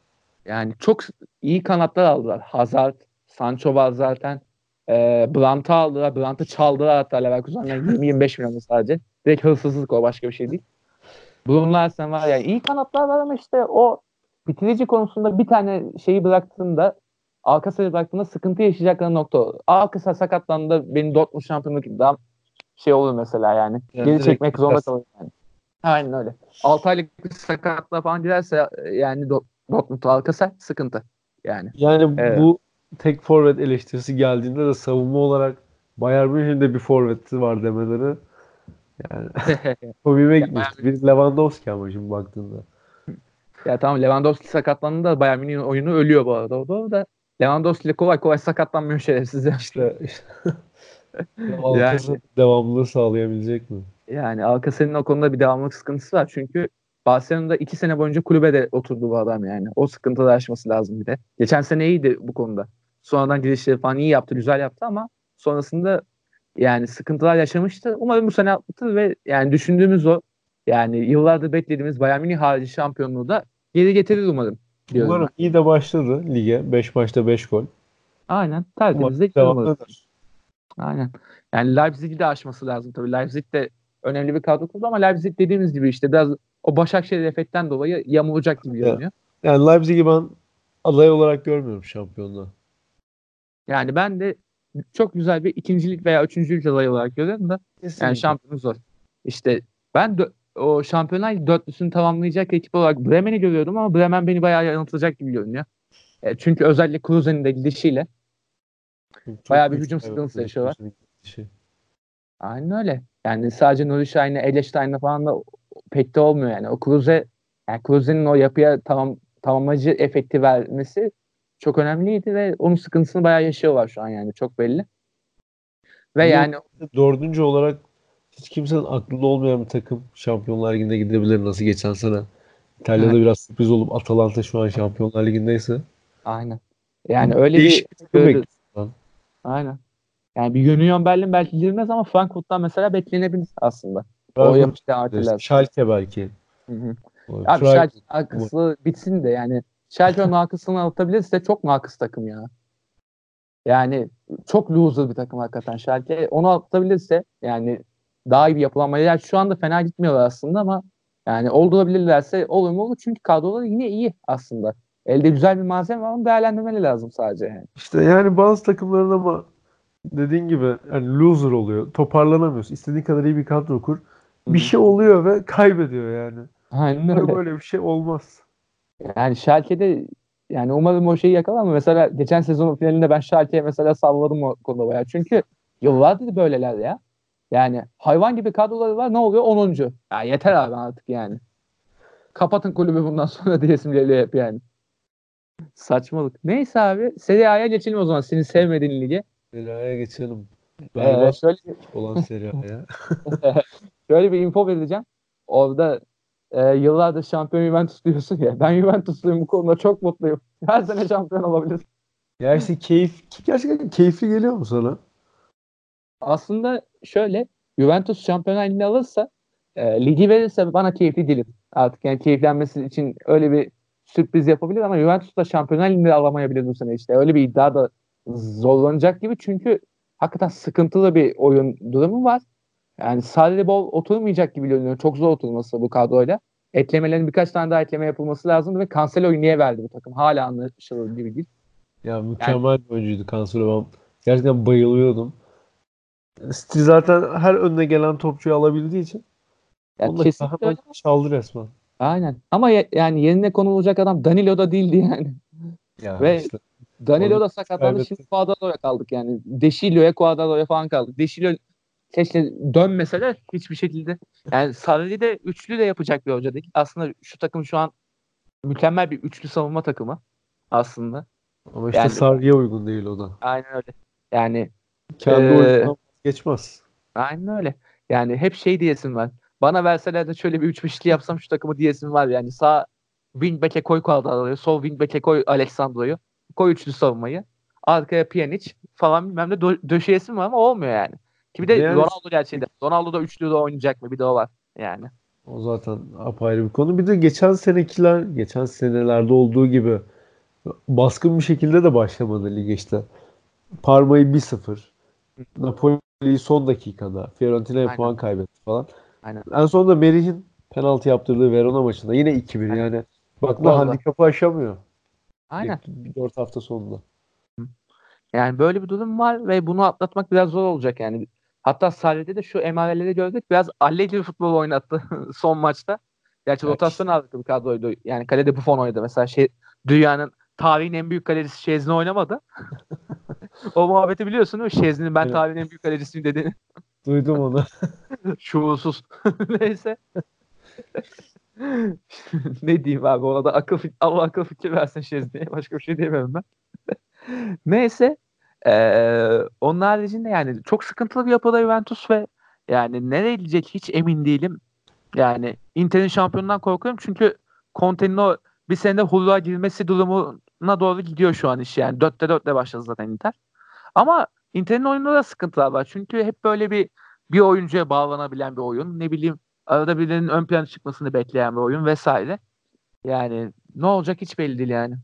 Yani çok iyi kanatlar aldılar. Hazard, Sancho var zaten. E, Brandt'ı aldılar. Brandt'ı çaldılar hatta Leverkusen'den 20-25 milyon sadece. Direkt hırsızlık o başka bir şey değil. Bruno Larsen var yani iyi kanatlar var ama işte o bitirici konusunda bir tane şeyi bıraktığında Alcacer'i bıraktığında sıkıntı yaşayacakları nokta o. Alcacer sakatlandığında benim Dortmund şampiyonluk daha şey olur mesela yani. yani Geri çekmek zorunda kalır yani. Aynen öyle. 6 aylık bir sakatlığa falan girerse yani Dortmund Alcacer sıkıntı. Yani. Yani evet. bu tek forvet eleştirisi geldiğinde de savunma olarak Bayern Münih'in bir forveti var demeleri yani komime gitmişti. Bir Lewandowski ama şimdi baktığında. Ya tamam Lewandowski sakatlandığında Bayern Münih'in oyunu ölüyor bu arada. O da Lewandowski ile kolay kolay sakatlanmıyor şerefsiz. İşte, işte. Yani, devamlılığı sağlayabilecek mi? Yani Alcacer'in o konuda bir devamlılık sıkıntısı var. Çünkü Barcelona'da iki sene boyunca kulübe de oturdu bu adam yani. O sıkıntıda aşması lazım bir de. Geçen sene iyiydi bu konuda. Sonradan girişleri falan iyi yaptı, güzel yaptı ama sonrasında yani sıkıntılar yaşamıştı. Umarım bu sene atlatır ve yani düşündüğümüz o yani yıllardır beklediğimiz Bayern Münih harici şampiyonluğu da geri getirir umarım. Diyorum umarım iyi de başladı lige. 5 maçta 5 gol. Aynen. Tertemiz de umarım. Aynen. Yani Leipzig'i de aşması lazım tabii. Leipzig de önemli bir kadro kurdu ama Leipzig dediğimiz gibi işte biraz o Başakşehir efektten dolayı yamulacak gibi görünüyor. Yani Leipzig'i ben aday olarak görmüyorum şampiyonluğa. Yani ben de çok güzel bir ikincilik veya üçüncülük adayı olarak görüyorum da Kesinlikle. yani şampiyonu zor. İşte ben de, o şampiyonlar dörtlüsünü tamamlayacak ekip olarak Bremen'i görüyordum ama Bremen beni bayağı yanıltacak gibi görünüyor. E, çünkü özellikle Kruse'nin de gidişiyle çok bayağı bir hücum sıkıntısı yaşıyorlar. Aynen öyle. Yani sadece Nuri Şahin'le, Eleştayn'le falan da pek de olmuyor yani. O Kruse, yani Kruse'nin o yapıya tamam tamamlayıcı efekti vermesi çok önemliydi ve onun sıkıntısını bayağı yaşıyorlar şu an yani çok belli. Ve yani dördüncü olarak hiç kimsenin aklında olmayan bir takım Şampiyonlar Ligi'nde gidebilir nasıl geçen sene. İtalya'da evet. biraz sürpriz olup Atalanta şu an Şampiyonlar Ligi'ndeyse. Aynen. Yani öyle Değişik bir, bir Aynen. Yani bir Union Berlin belki girmez ama Frankfurt'tan mesela beklenebilir aslında. Frankfurt, o yapıcı Schalke belki. Hı hı. Abi, abi Schalke bitsin de yani Schalke nakıslığını atabilirse çok nakıs takım ya. Yani çok loser bir takım hakikaten Schalke. Onu atabilirse yani daha iyi bir yapılanma. Yani şu anda fena gitmiyorlar aslında ama yani oldurabilirlerse olur mu olur. Çünkü kadroları yine iyi aslında. Elde güzel bir malzeme var onu değerlendirmeli lazım sadece yani. İşte yani bazı takımların ama dediğin gibi yani loser oluyor. Toparlanamıyorsun. İstediğin kadar iyi bir kadro kur. Bir şey oluyor ve kaybediyor yani. Aynen öyle. Böyle bir şey olmaz. Yani Schalke'de yani umarım o şeyi yakalar ama mesela geçen sezonun finalinde ben Schalke'ye mesela salladım o konuda bayağı. Çünkü yıllardır böyleler ya. Yani hayvan gibi kadroları var ne oluyor? 10. Ya yeter abi artık yani. Kapatın kulübü bundan sonra diyesim geliyor hep yani. Saçmalık. Neyse abi Serie A'ya geçelim o zaman senin sevmediğin lige. Serie A'ya geçelim. Ee, şöyle olan Serie A'ya. şöyle bir info vereceğim. Orada e, yıllardır şampiyon Juventus diyorsun ya. Ben Juventusluyum bu konuda çok mutluyum. Her sene şampiyon olabilir. Ya işte keyif, gerçekten keyifli geliyor mu sana? Aslında şöyle Juventus şampiyonlar alırsa e, ligi verirse bana keyifli değilim. Artık yani keyiflenmesi için öyle bir sürpriz yapabilir ama Juventus da şampiyonlar ligini alamayabilir bu sene işte. Öyle bir iddia da zorlanacak gibi çünkü hakikaten sıkıntılı bir oyun durumu var. Yani sadece bol oturmayacak gibi görünüyor. Çok zor oturması bu kadroyla. Eklemelerin birkaç tane daha ekleme yapılması lazım ve Cancelo'yu niye verdi bu takım? Hala anlaşılır gibi değil. Ya mükemmel yani, bir oyuncuydu Cancelo. Ben gerçekten bayılıyordum. City zaten her önüne gelen topçuyu alabildiği için ya onu da çaldı resmen. Aynen. Ama ye, yani yerine konulacak adam Danilo da değildi yani. Ya Ve işte. Danilo da sakatlandı. Şimdi Cuadrado'ya kaldık yani. Deşilio'ya Cuadrado'ya falan kaldık. Deşilio keşke dönmese de hiçbir şekilde. Yani Sarri de üçlü de yapacak bir hoca değil. Aslında şu takım şu an mükemmel bir üçlü savunma takımı aslında. Ama işte yani, Sarri'ye uygun değil o da. Aynen öyle. Yani kendi e, oyunundan geçmez. Aynen öyle. Yani hep şey diyesin var. Bana verseler de şöyle bir 3 5 yapsam şu takımı diyesin var. Yani sağ wingback'e koy Cuadrado'yu, sol wingback'e koy Alexandro'yu, koy üçlü savunmayı. Arkaya Pjanic falan bilmem ne dö- döşeyesim var ama olmuyor yani. Ki bir de yani, Ronaldo gerçeğinde. Ronaldo da üçlü de oynayacak mı? Bir de o var yani. O zaten apayrı bir konu. Bir de geçen senekiler, geçen senelerde olduğu gibi baskın bir şekilde de başlamadı lige işte. Parma'yı 1-0. Napoli'yi son dakikada. Fiorentina'ya puan kaybetti falan. Aynen. En sonunda Merih'in penaltı yaptırdığı Verona maçında yine 2-1 Aynen. yani. Bak da handikapı aşamıyor. Aynen. 4 hafta sonunda. Yani böyle bir durum var ve bunu atlatmak biraz zor olacak yani. Hatta Sarri'de de şu emareleri gördük. Biraz alleci futbol oynattı son maçta. Gerçi evet. rotasyon aldık bir kadroydu. Yani kalede Buffon oynadı. Mesela şey, dünyanın tarihin en büyük kalecisi Şezni oynamadı. o muhabbeti biliyorsun değil mi? Şezni'nin ben evet. tarihin en büyük kalecisiyim dediğini. Duydum onu. Şuursuz. Neyse. ne diyeyim abi ona da akıl Allah akıl fikir versin Şezni'ye. Başka bir şey diyemem ben. Neyse. Ee, onun haricinde yani çok sıkıntılı bir yapıda Juventus ve yani nereye gidecek hiç emin değilim. Yani Inter'in şampiyonundan korkuyorum çünkü Conte'nin o bir senede hulluğa girmesi durumuna doğru gidiyor şu an iş yani. 4'te 4'te başladı zaten Inter. Ama Inter'in oyununda da sıkıntılar var. Çünkü hep böyle bir bir oyuncuya bağlanabilen bir oyun. Ne bileyim arada birinin ön plana çıkmasını bekleyen bir oyun vesaire. Yani ne olacak hiç belli değil yani.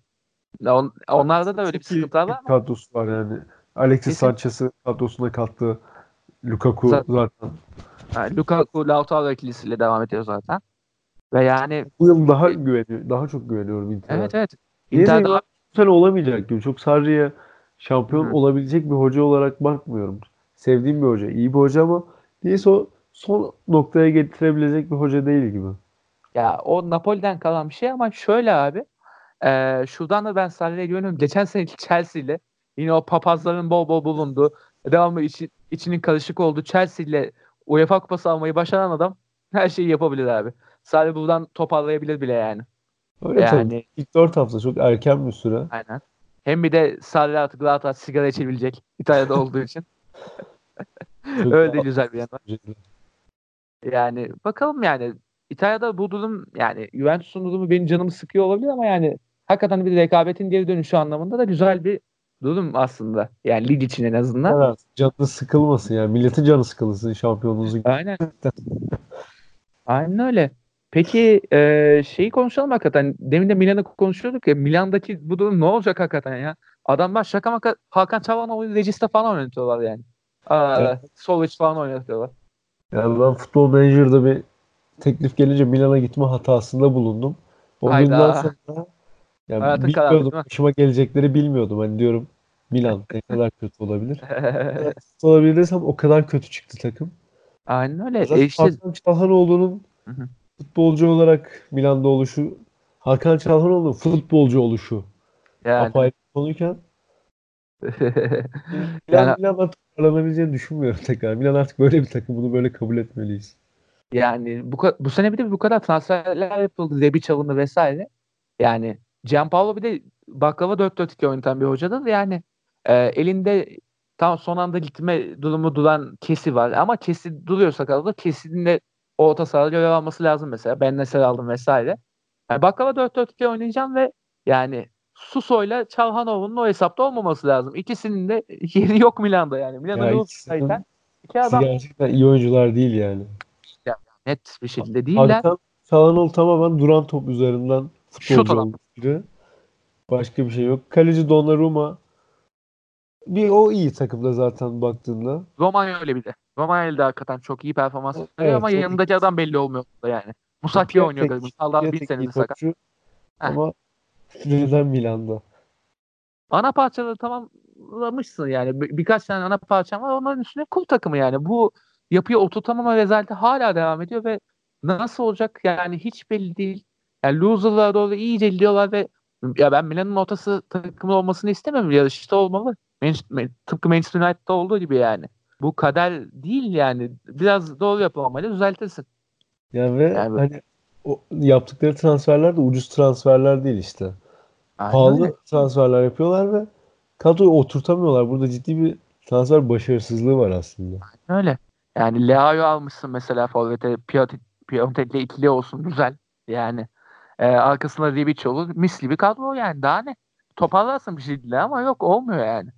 On, onlarda da öyle bir sıkıntılar var mı? Kadrosu var yani. Alexis Sanchez'i kadrosuna kattı. Lukaku zaten. zaten. Yani Lukaku Lautaro ikilisiyle devam ediyor zaten. Ve yani bu yıl daha güveniyor, daha çok güveniyorum Inter'e. Evet evet. Inter daha sene olamayacak gibi. Çok Sarri'ye şampiyon Hı. olabilecek bir hoca olarak bakmıyorum. Sevdiğim bir hoca, iyi bir hoca ama neyse o son noktaya getirebilecek bir hoca değil gibi. Ya o Napoli'den kalan bir şey ama şöyle abi e, şuradan da ben Sarri'ye güveniyorum. Geçen seneki Chelsea ile yine o papazların bol bol bulundu. Devamlı içi, içinin karışık oldu. Chelsea ile UEFA kupası almayı başaran adam her şeyi yapabilir abi. Sarri buradan toparlayabilir bile yani. Öyle yani, tabii. İlk 4 hafta çok erken bir süre. Aynen. Hem bir de Sarri artık rahat rahat sigara içebilecek İtalya'da olduğu için. Öyle de güzel bir yan var. Yani bakalım yani İtalya'da bu durum yani Juventus'un durumu benim canımı sıkıyor olabilir ama yani hakikaten bir rekabetin geri dönüşü anlamında da güzel bir durum aslında. Yani lig için en azından. Evet, canı sıkılmasın yani. Milletin canı sıkılsın şampiyonluğunuzu. Aynen. Aynen öyle. Peki e, şeyi konuşalım hakikaten. Demin de Milan'ı konuşuyorduk ya. Milan'daki bu durum ne olacak hakikaten ya? Adamlar şaka maka Hakan Çalhanoğlu Regista falan oynatıyorlar yani. Aa, evet. Falan oynatıyorlar. Yani ben futbol menajerde bir teklif gelince Milan'a gitme hatasında bulundum. O Hayda. günden sonra yani Hayatın bilmiyordum. Başıma gelecekleri bilmiyordum. Hani diyorum Milan ne kadar kötü olabilir. olabilir desem o kadar kötü çıktı takım. Aynen öyle. Zaten e işte... Hakan Çalhanoğlu'nun futbolcu olarak Milan'da oluşu Hakan Çalhanoğlu'nun futbolcu oluşu yani. apayrı konuyken yani, Milan'la toparlanabileceğini düşünmüyorum tekrar. Milan artık böyle bir takım. Bunu böyle kabul etmeliyiz. Yani bu, bu sene bir de bu kadar transferler yapıldı. Rebic alındı vesaire. Yani Gianpaolo bir de baklava 4-4-2 oynatan bir hocadır. Yani e, elinde tam son anda gitme durumu duran Kesi var. Ama Kesi duruyorsa kalır. Kesi'nin de orta sahada görev alması lazım mesela. Ben Nesel aldım vesaire. Yani baklava 4-4-2 oynayacağım ve yani Suso'yla Çalhanov'un o hesapta olmaması lazım. İkisinin de yeri yok Milan'da yani. Milan'da ya yok iki adam gerçekten iyi oyuncular değil yani. Ya, net bir şekilde değiller. Çalhanov tamamen duran top üzerinden futbolcu olmuş biri. Başka bir şey yok. Kaleci Donnarumma bir o iyi takımda zaten baktığında. Romagnoli öyle bir de. Romagnoli de hakikaten çok iyi performans veriyor evet, ama yanındaki adam belli olmuyor yani. Musaki oynuyor galiba. Sağdan bir senedir sakat. Ama neden Milan'da? Ana parçaları tamamlamışsın yani. Bir, birkaç tane ana parçam var. Onların üstüne kul takımı yani. Bu yapıyı oturtamama rezaleti hala devam ediyor ve nasıl olacak yani hiç belli değil. Yani loser'lara doğru iyice gidiyorlar ve ya ben Milan'ın ortası takımı olmasını istemiyorum. Yarışta olmalı. Man- tıpkı Manchester United'da olduğu gibi yani. Bu kader değil yani. Biraz doğru yapılmalı. Düzeltirsin. Yani ve yani hani o yaptıkları transferler de ucuz transferler değil işte. Aynen Pahalı öyle. transferler yapıyorlar ve kadroyu oturtamıyorlar. Burada ciddi bir transfer başarısızlığı var aslında. Aynen öyle. Yani Leao'yu almışsın mesela Forvet'e Piontek'le ikili olsun güzel. Yani e, arkasında Ribic olur. Misli bir kadro yani daha ne? Toparlarsın bir şekilde ama yok olmuyor yani.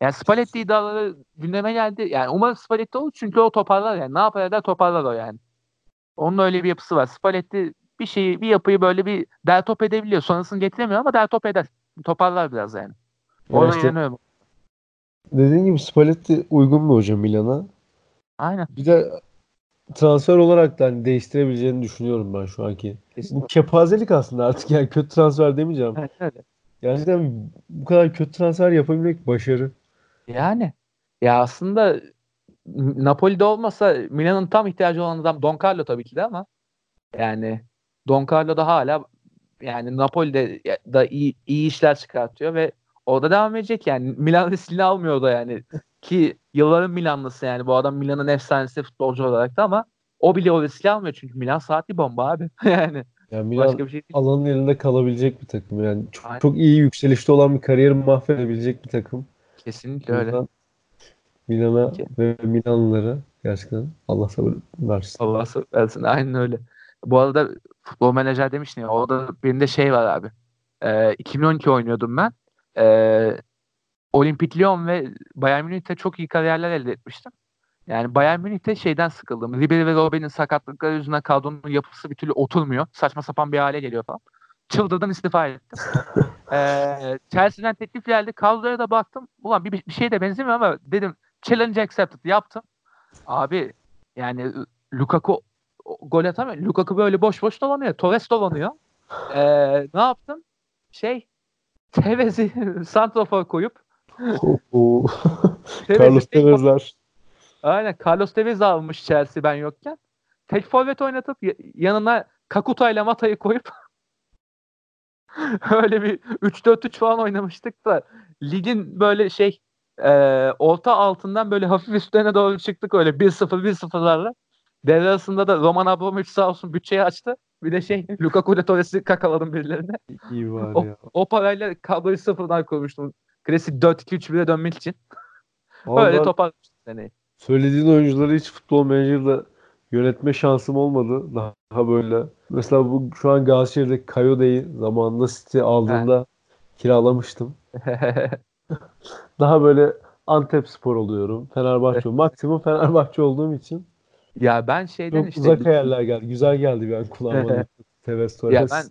Yani Spalletti iddiaları gündeme geldi. Yani umarım Spalletti olur çünkü o toparlar yani. Ne yapar eder toparlar o yani. Onun öyle bir yapısı var. Spalletti bir şeyi, bir yapıyı böyle bir der top edebiliyor. Sonrasını getiremiyor ama der top eder. Toparlar biraz yani. Orada işte, yanıyor. Dediğin gibi Spalletti uygun bir hocam Milan'a. Aynen. Bir de transfer olarak da hani değiştirebileceğini düşünüyorum ben şu anki. Kesinlikle. Bu kepazelik aslında artık yani kötü transfer demeyeceğim. Evet, evet. Gerçekten bu kadar kötü transfer yapabilmek başarı. Yani ya aslında Napoli'de olmasa Milan'ın tam ihtiyacı olan adam Don Carlo tabii ki de ama yani Don Carlo da hala yani Napoli'de da iyi, iyi işler çıkartıyor ve orada devam edecek yani. Milan silini almıyor da yani. Ki yılların Milanlısı yani. Bu adam Milan'ın efsanesi futbolcu olarak da ama o bile o riski almıyor çünkü Milan saati bomba abi. yani. Yani Milan Başka bir şey değil. alanın elinde kalabilecek bir takım. Yani çok, çok iyi yükselişte olan bir kariyeri mahvedebilecek bir takım. Kesinlikle öyle. Milan'a ve Milanlılara gerçekten Allah sabır versin. Allah sabır versin. Aynen öyle. Bu arada futbol menajer demiştin ya. Orada benim de şey var abi. Ee, 2012 oynuyordum ben. Ee, Olimpik Lyon ve Bayern Münih'te çok iyi kariyerler elde etmiştim. Yani Bayern Münih'te şeyden sıkıldım. Ribery ve Robben'in sakatlıkları yüzünden kadronun yapısı bir türlü oturmuyor. Saçma sapan bir hale geliyor falan. Çıldırdım istifa ettim. ee, Chelsea'den teklif geldi. Kadroya da baktım. Ulan bir, bir şeye de benzemiyor ama dedim challenge accepted yaptım. Abi yani Lukaku gol atamıyor. Lukaku böyle boş boş dolanıyor. Torres dolanıyor. Ee, ne yaptım? Şey Tevez'i Santrofor koyup Carlos Tevez'ler. Aynen. Carlos Tevez almış Chelsea ben yokken. Tek forvet oynatıp yanına Kakuta ile Mata'yı koyup öyle bir 3-4-3 falan oynamıştık da ligin böyle şey e, orta altından böyle hafif üstlerine doğru çıktık öyle 1-0 1-0'larla. Devre arasında da Roman Abramovich sağ olsun bütçeyi açtı. Bir de şey Lukaku ile Torres'i kakaladım birilerine. İyi var o, ya. O parayla kadroyu sıfırdan kurmuştum. Klasik 4-2-3-1'e dönmek için. Öyle toparlamıştım seni. Söylediğin oyuncuları hiç futbol menajerde yönetme şansım olmadı. Daha böyle. Mesela bu şu an Galatasaray'daki Kayode'yi zamanında City aldığında kiralamıştım. daha böyle Antep spor oluyorum. Fenerbahçe. Maksimum Fenerbahçe olduğum için Ya ben şeyden Çok işte uzak hayaller geldi. Güzel geldi bir an kulağıma. Tevez ya ben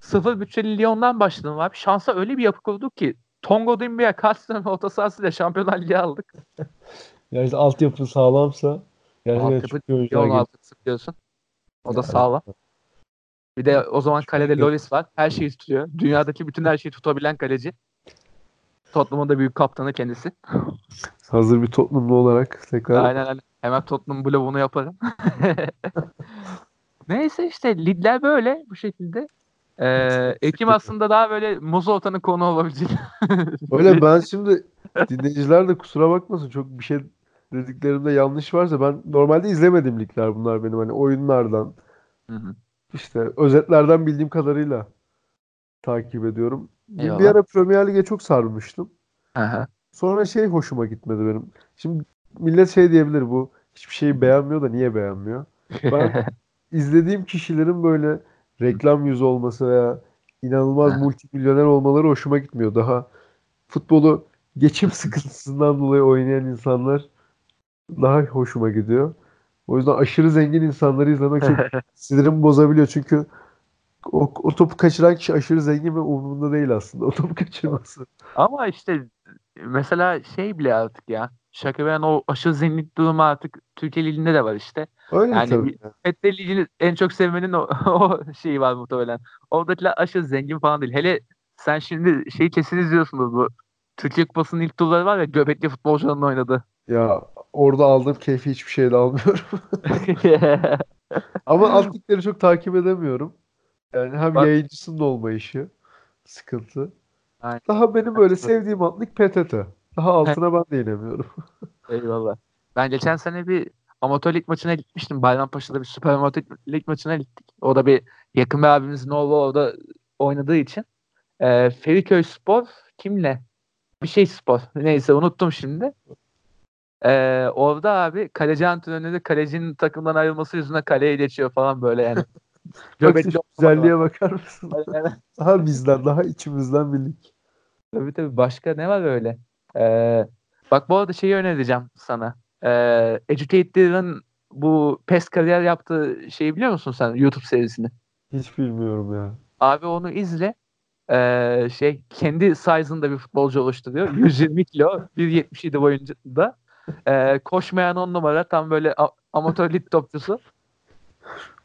sıfır bütçeli Lyon'dan başladım abi. Şansa öyle bir yapı kurduk ki Tongo Dimbiya kaç sene orta sahasıyla Şampiyonlar Ligi aldık. Yani işte altyapı sağlamsa gerçekten Altyapı çok iyi oyuncular Lyon altısı biliyorsun. O da Yani. sağlam. Bir de o zaman kalede Şöyle- Loris var. Her şeyi tutuyor. Dünyadaki bütün her şeyi tutabilen kaleci. Tottenham'ın da büyük kaptanı kendisi. Hazır bir Tottenhamlı olarak tekrar Aynen aynen. Hemen Tottenham bloğunu yaparım. Neyse işte ligler böyle bu şekilde. Ee, Ekim aslında daha böyle Muzolta'nın konu olabilecek. Öyle ben şimdi dinleyiciler de kusura bakmasın çok bir şey dediklerimde yanlış varsa ben normalde izlemedim ligler bunlar benim hani oyunlardan Hı hı. İşte özetlerden bildiğim kadarıyla takip ediyorum. Bir, bir ara Premier Lig'e çok sarmıştım. Aha. Sonra şey hoşuma gitmedi benim. Şimdi millet şey diyebilir bu hiçbir şeyi beğenmiyor da niye beğenmiyor? Ben izlediğim kişilerin böyle reklam yüzü olması veya inanılmaz multimilyoner olmaları hoşuma gitmiyor. Daha futbolu geçim sıkıntısından dolayı oynayan insanlar daha hoşuma gidiyor. O yüzden aşırı zengin insanları izlemek çok sinirimi bozabiliyor. Çünkü o, o topu kaçıran kişi aşırı zengin ve umurunda değil aslında o topu kaçırması. Ama işte mesela şey bile artık ya. Şaka ben o aşırı zenginlik durumu artık Türkiye Ligi'nde de var işte. Öyle Yani tabii. Fethiye Ligi'ni en çok sevmenin o, o şeyi var muhtemelen. Oradakiler aşırı zengin falan değil. Hele sen şimdi şeyi kesin izliyorsunuz bu. Türkiye Kupası'nın ilk turları var ya göbekli futbolcuların oynadı. Ya orada aldığım keyfi hiçbir şeyde almıyorum. Ama alt ligleri çok takip edemiyorum. Yani hem Bak- yayıncısının olmayışı sıkıntı. Aynen. Daha benim böyle sevdiğim alt lig PTT. Daha altına ben de inemiyorum. Eyvallah. Ben geçen sene bir amatör lig maçına gitmiştim. Bayrampaşa'da bir süper amatör lig maçına gittik. O da bir yakın bir abimizin oğlu orada oynadığı için. Ee, Feriköy Spor kimle? Bir şey spor. Neyse unuttum şimdi. Ee, orada abi kaleci antrenörü kalecinin takımdan ayrılması yüzünden kaleye geçiyor falan böyle yani. Göbekli güzelliğe bakar mısın? Aynen. Daha bizden, daha içimizden bir lig. Tabii tabii. Başka ne var öyle? Ee, bak bu arada şeyi önereceğim sana. Ee, Educated'in bu PES kariyer yaptığı şeyi biliyor musun sen? YouTube serisini. Hiç bilmiyorum ya. Abi onu izle. Ee, şey kendi size'ında bir futbolcu oluşturuyor. 120 kilo, 1.77 boyunda. Ee, koşmayan on numara tam böyle amatör lig topçusu.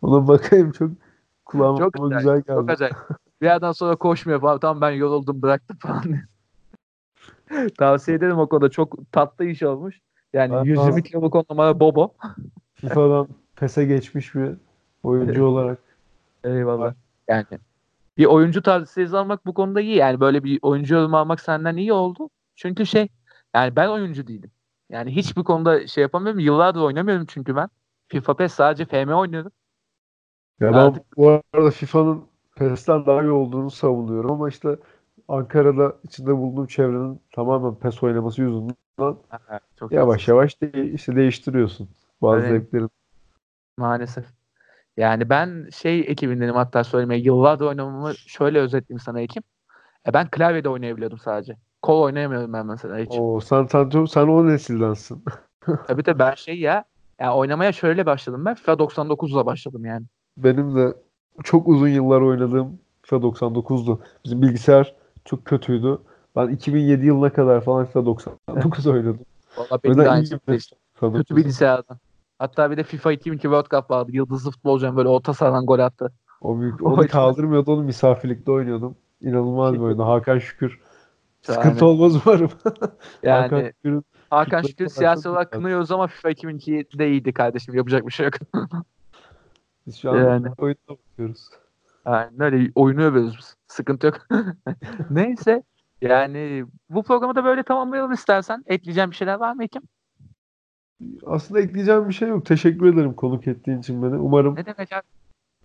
Ona bakayım çok kulağıma Çok güzel, güzel, geldi. Çok acayip. Bir yerden sonra koşmuyor falan. Tamam ben yoruldum bıraktım falan. Tavsiye ederim o konuda. Çok tatlı iş olmuş. Yani Ben 120 bazı- kiloluk on numara Bobo. FIFA'dan PES'e geçmiş bir oyuncu olarak. Eyvallah. Yani bir oyuncu tavsiyesi almak bu konuda iyi. Yani böyle bir oyuncu yorumu almak senden iyi oldu. Çünkü şey yani ben oyuncu değilim. Yani hiçbir konuda şey yapamıyorum. Yıllardır oynamıyorum çünkü ben. FIFA PES sadece FM oynuyorum. Ya ben Artık- bu arada FIFA'nın PES'ten daha iyi olduğunu savunuyorum ama işte Ankara'da içinde bulunduğum çevrenin tamamen PES oynaması yüzünden Çok yavaş yavaş de işte değiştiriyorsun bazı Evet. zevklerin. Maalesef. Yani ben şey ekibindenim hatta söylemeye yıllardır oynamamı şöyle özetleyeyim sana Ekim. E ben klavyede oynayabiliyordum sadece. Kol oynayamıyorum ben mesela hiç. Oo, sen, sen, sen o nesildensin. Tabii tabii ben şey ya yani oynamaya şöyle başladım ben. FIFA 99'la başladım yani. Benim de çok uzun yıllar oynadığım FIFA 99'du. Bizim bilgisayar çok kötüydü. Ben 2007 yılına kadar falan FIFA 99 oynadım. Valla benim de aynı şekilde işte. Kötü 9. bilgisayardan. Hatta bir de FIFA 2002 World Cup vardı. Yıldızlı futbolcu böyle orta sahadan gol attı. O büyük, O onu kaldırmıyordu. Onu misafirlikte oynuyordum. İnanılmaz bir oyundu. Hakan Şükür. Yani- Sıkıntı olmaz umarım. Yani Hakan Şükür'ün Hakan Şutları Şükür siyasi olarak kınıyoruz ama FIFA 2002'de iyiydi kardeşim. Yapacak bir şey yok. biz şu an Yani. oyuna bakıyoruz. Aynen öyle oyunu övüyoruz biz. Sıkıntı yok. Neyse. Yani bu programı da böyle tamamlayalım istersen. Ekleyeceğim bir şeyler var mı Ekim? Aslında ekleyeceğim bir şey yok. Teşekkür ederim konuk ettiğin için beni. Umarım Ne demek abi?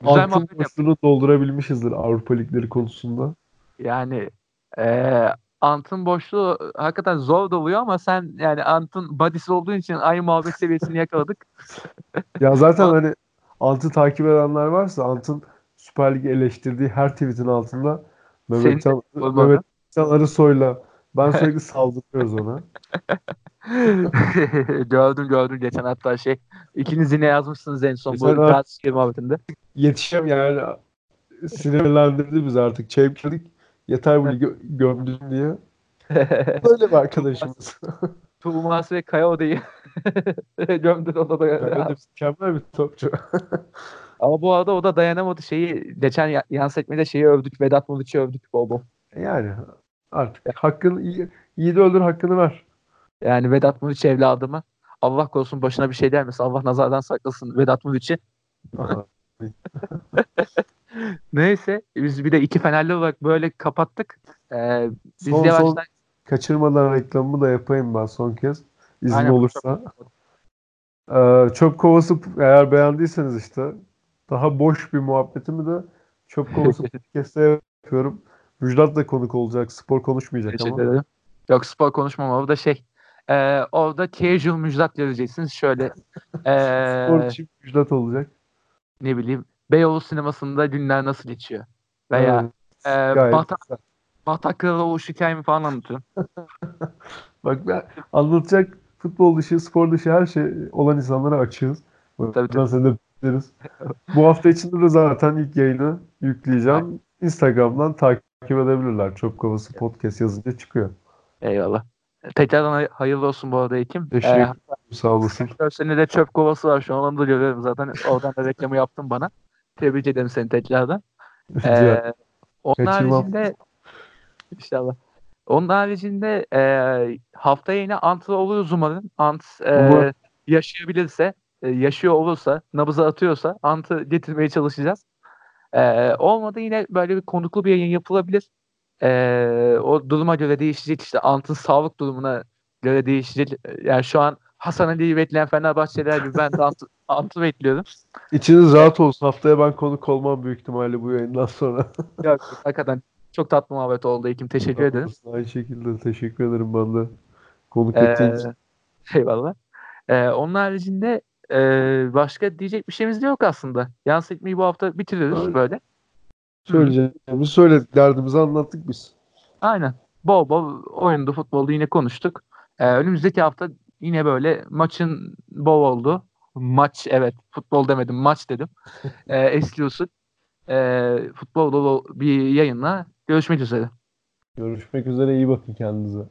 Güzel altın doldurabilmişizdir Avrupa Ligleri konusunda. Yani eee Ant'ın boşluğu hakikaten zor doluyor ama sen yani Ant'ın body'si olduğun için aynı muhabbet seviyesini yakaladık. Ya zaten hani Ant'ı takip edenler varsa Ant'ın Süper Lig'i eleştirdiği her tweetin altında Senin Mehmetcan, olmadı. Mehmetcan Arısoy'la ben sürekli saldırıyoruz ona. gördüm gördüm geçen hatta şey. İkiniz yine yazmışsınız en son bu Galatasaray muhabbetinde. Yetişem yani sinirlendirdi bizi artık. Çevkirdik. Yeter bunu gö- gömdün diye. Böyle bir arkadaşımız. Tuğmas ve Kaya Oda'yı gömdün ona da. Öyle mükemmel bir topçu. Ama bu arada o da dayanamadı şeyi. Geçen ya- yan sekmede şeyi övdük. Vedat Muriç'i övdük bol bol. yani artık hakkını iyi, iyi de öldür hakkını ver. Yani Vedat Muriç evladımı. Allah korusun başına bir şey gelmesin. Allah nazardan saklasın Vedat Muriç'i. Neyse biz bir de iki Fenerli olarak böyle kapattık. Ee, biz Son- yavaştan son- Kaçırmadan reklamımı da yapayım ben son kez. İzin Aynen, olursa. Ee, çöp kovası eğer beğendiyseniz işte daha boş bir muhabbetimi de çöp kovası podcast'te yapıyorum. Müjdat da konuk olacak. Spor konuşmayacak Teşekkür ama. ederim. Yok spor konuşmam orada şey. E, orada casual müjdat göreceksiniz. Şöyle e, Spor için Müjdat olacak. ne bileyim Beyoğlu sinemasında günler nasıl geçiyor? Veya Evet, e, gayet Batak, güzel. Batak Kırılış hikayemi falan anlatıyorum. Bak ben anlatacak futbol dışı, spor dışı her şey olan insanlara açığız. Tabii, tabii. seni de bekleriz. Bu hafta içinde de zaten ilk yayını yükleyeceğim. Instagram'dan takip edebilirler. Çöp Kovası Podcast yazınca çıkıyor. Eyvallah. Tekrardan hay- hayırlı olsun bu arada Ekim. Teşekkür E, ederim. Sağ olasın. Sene de çöp kovası var şu an onu da görüyorum zaten. Oradan da reklamı yaptın bana. Tebrik ederim seni tekrardan. Ee, onun haricinde inşallah. Onun haricinde e, haftaya yine Ant'la oluruz umarım. Ant e, yaşayabilirse, e, yaşıyor olursa, nabızı atıyorsa Ant'ı getirmeye çalışacağız. E, olmadı yine böyle bir konuklu bir yayın yapılabilir. E, o duruma göre değişecek işte Ant'ın sağlık durumuna göre değişecek. Yani şu an Hasan Ali'yi bekleyen Fenerbahçeliler gibi ben de Ant'ı, Ant'ı bekliyorum. İçiniz rahat olsun. Haftaya ben konuk olmam büyük ihtimalle bu yayından sonra. Yok, hakikaten çok tatlı muhabbet oldu Ekim. Teşekkür ederim. Aynı şekilde teşekkür ederim ben de. Konuk Ee, ettiğin için. eyvallah. Ee, onun haricinde e, başka diyecek bir şeyimiz de yok aslında. Yan sekmeyi bu hafta bitiririz Öyle. böyle. Söyleyeceğimizi söyledik. Derdimizi anlattık biz. Aynen. Bol bol oyundu, futboldu yine konuştuk. Ee, önümüzdeki hafta yine böyle maçın bol oldu. Maç evet. Futbol demedim. Maç dedim. Ee, eski usul. Ee, futbol dolu bir yayınla görüşmek üzere. Görüşmek üzere. iyi bakın kendinize.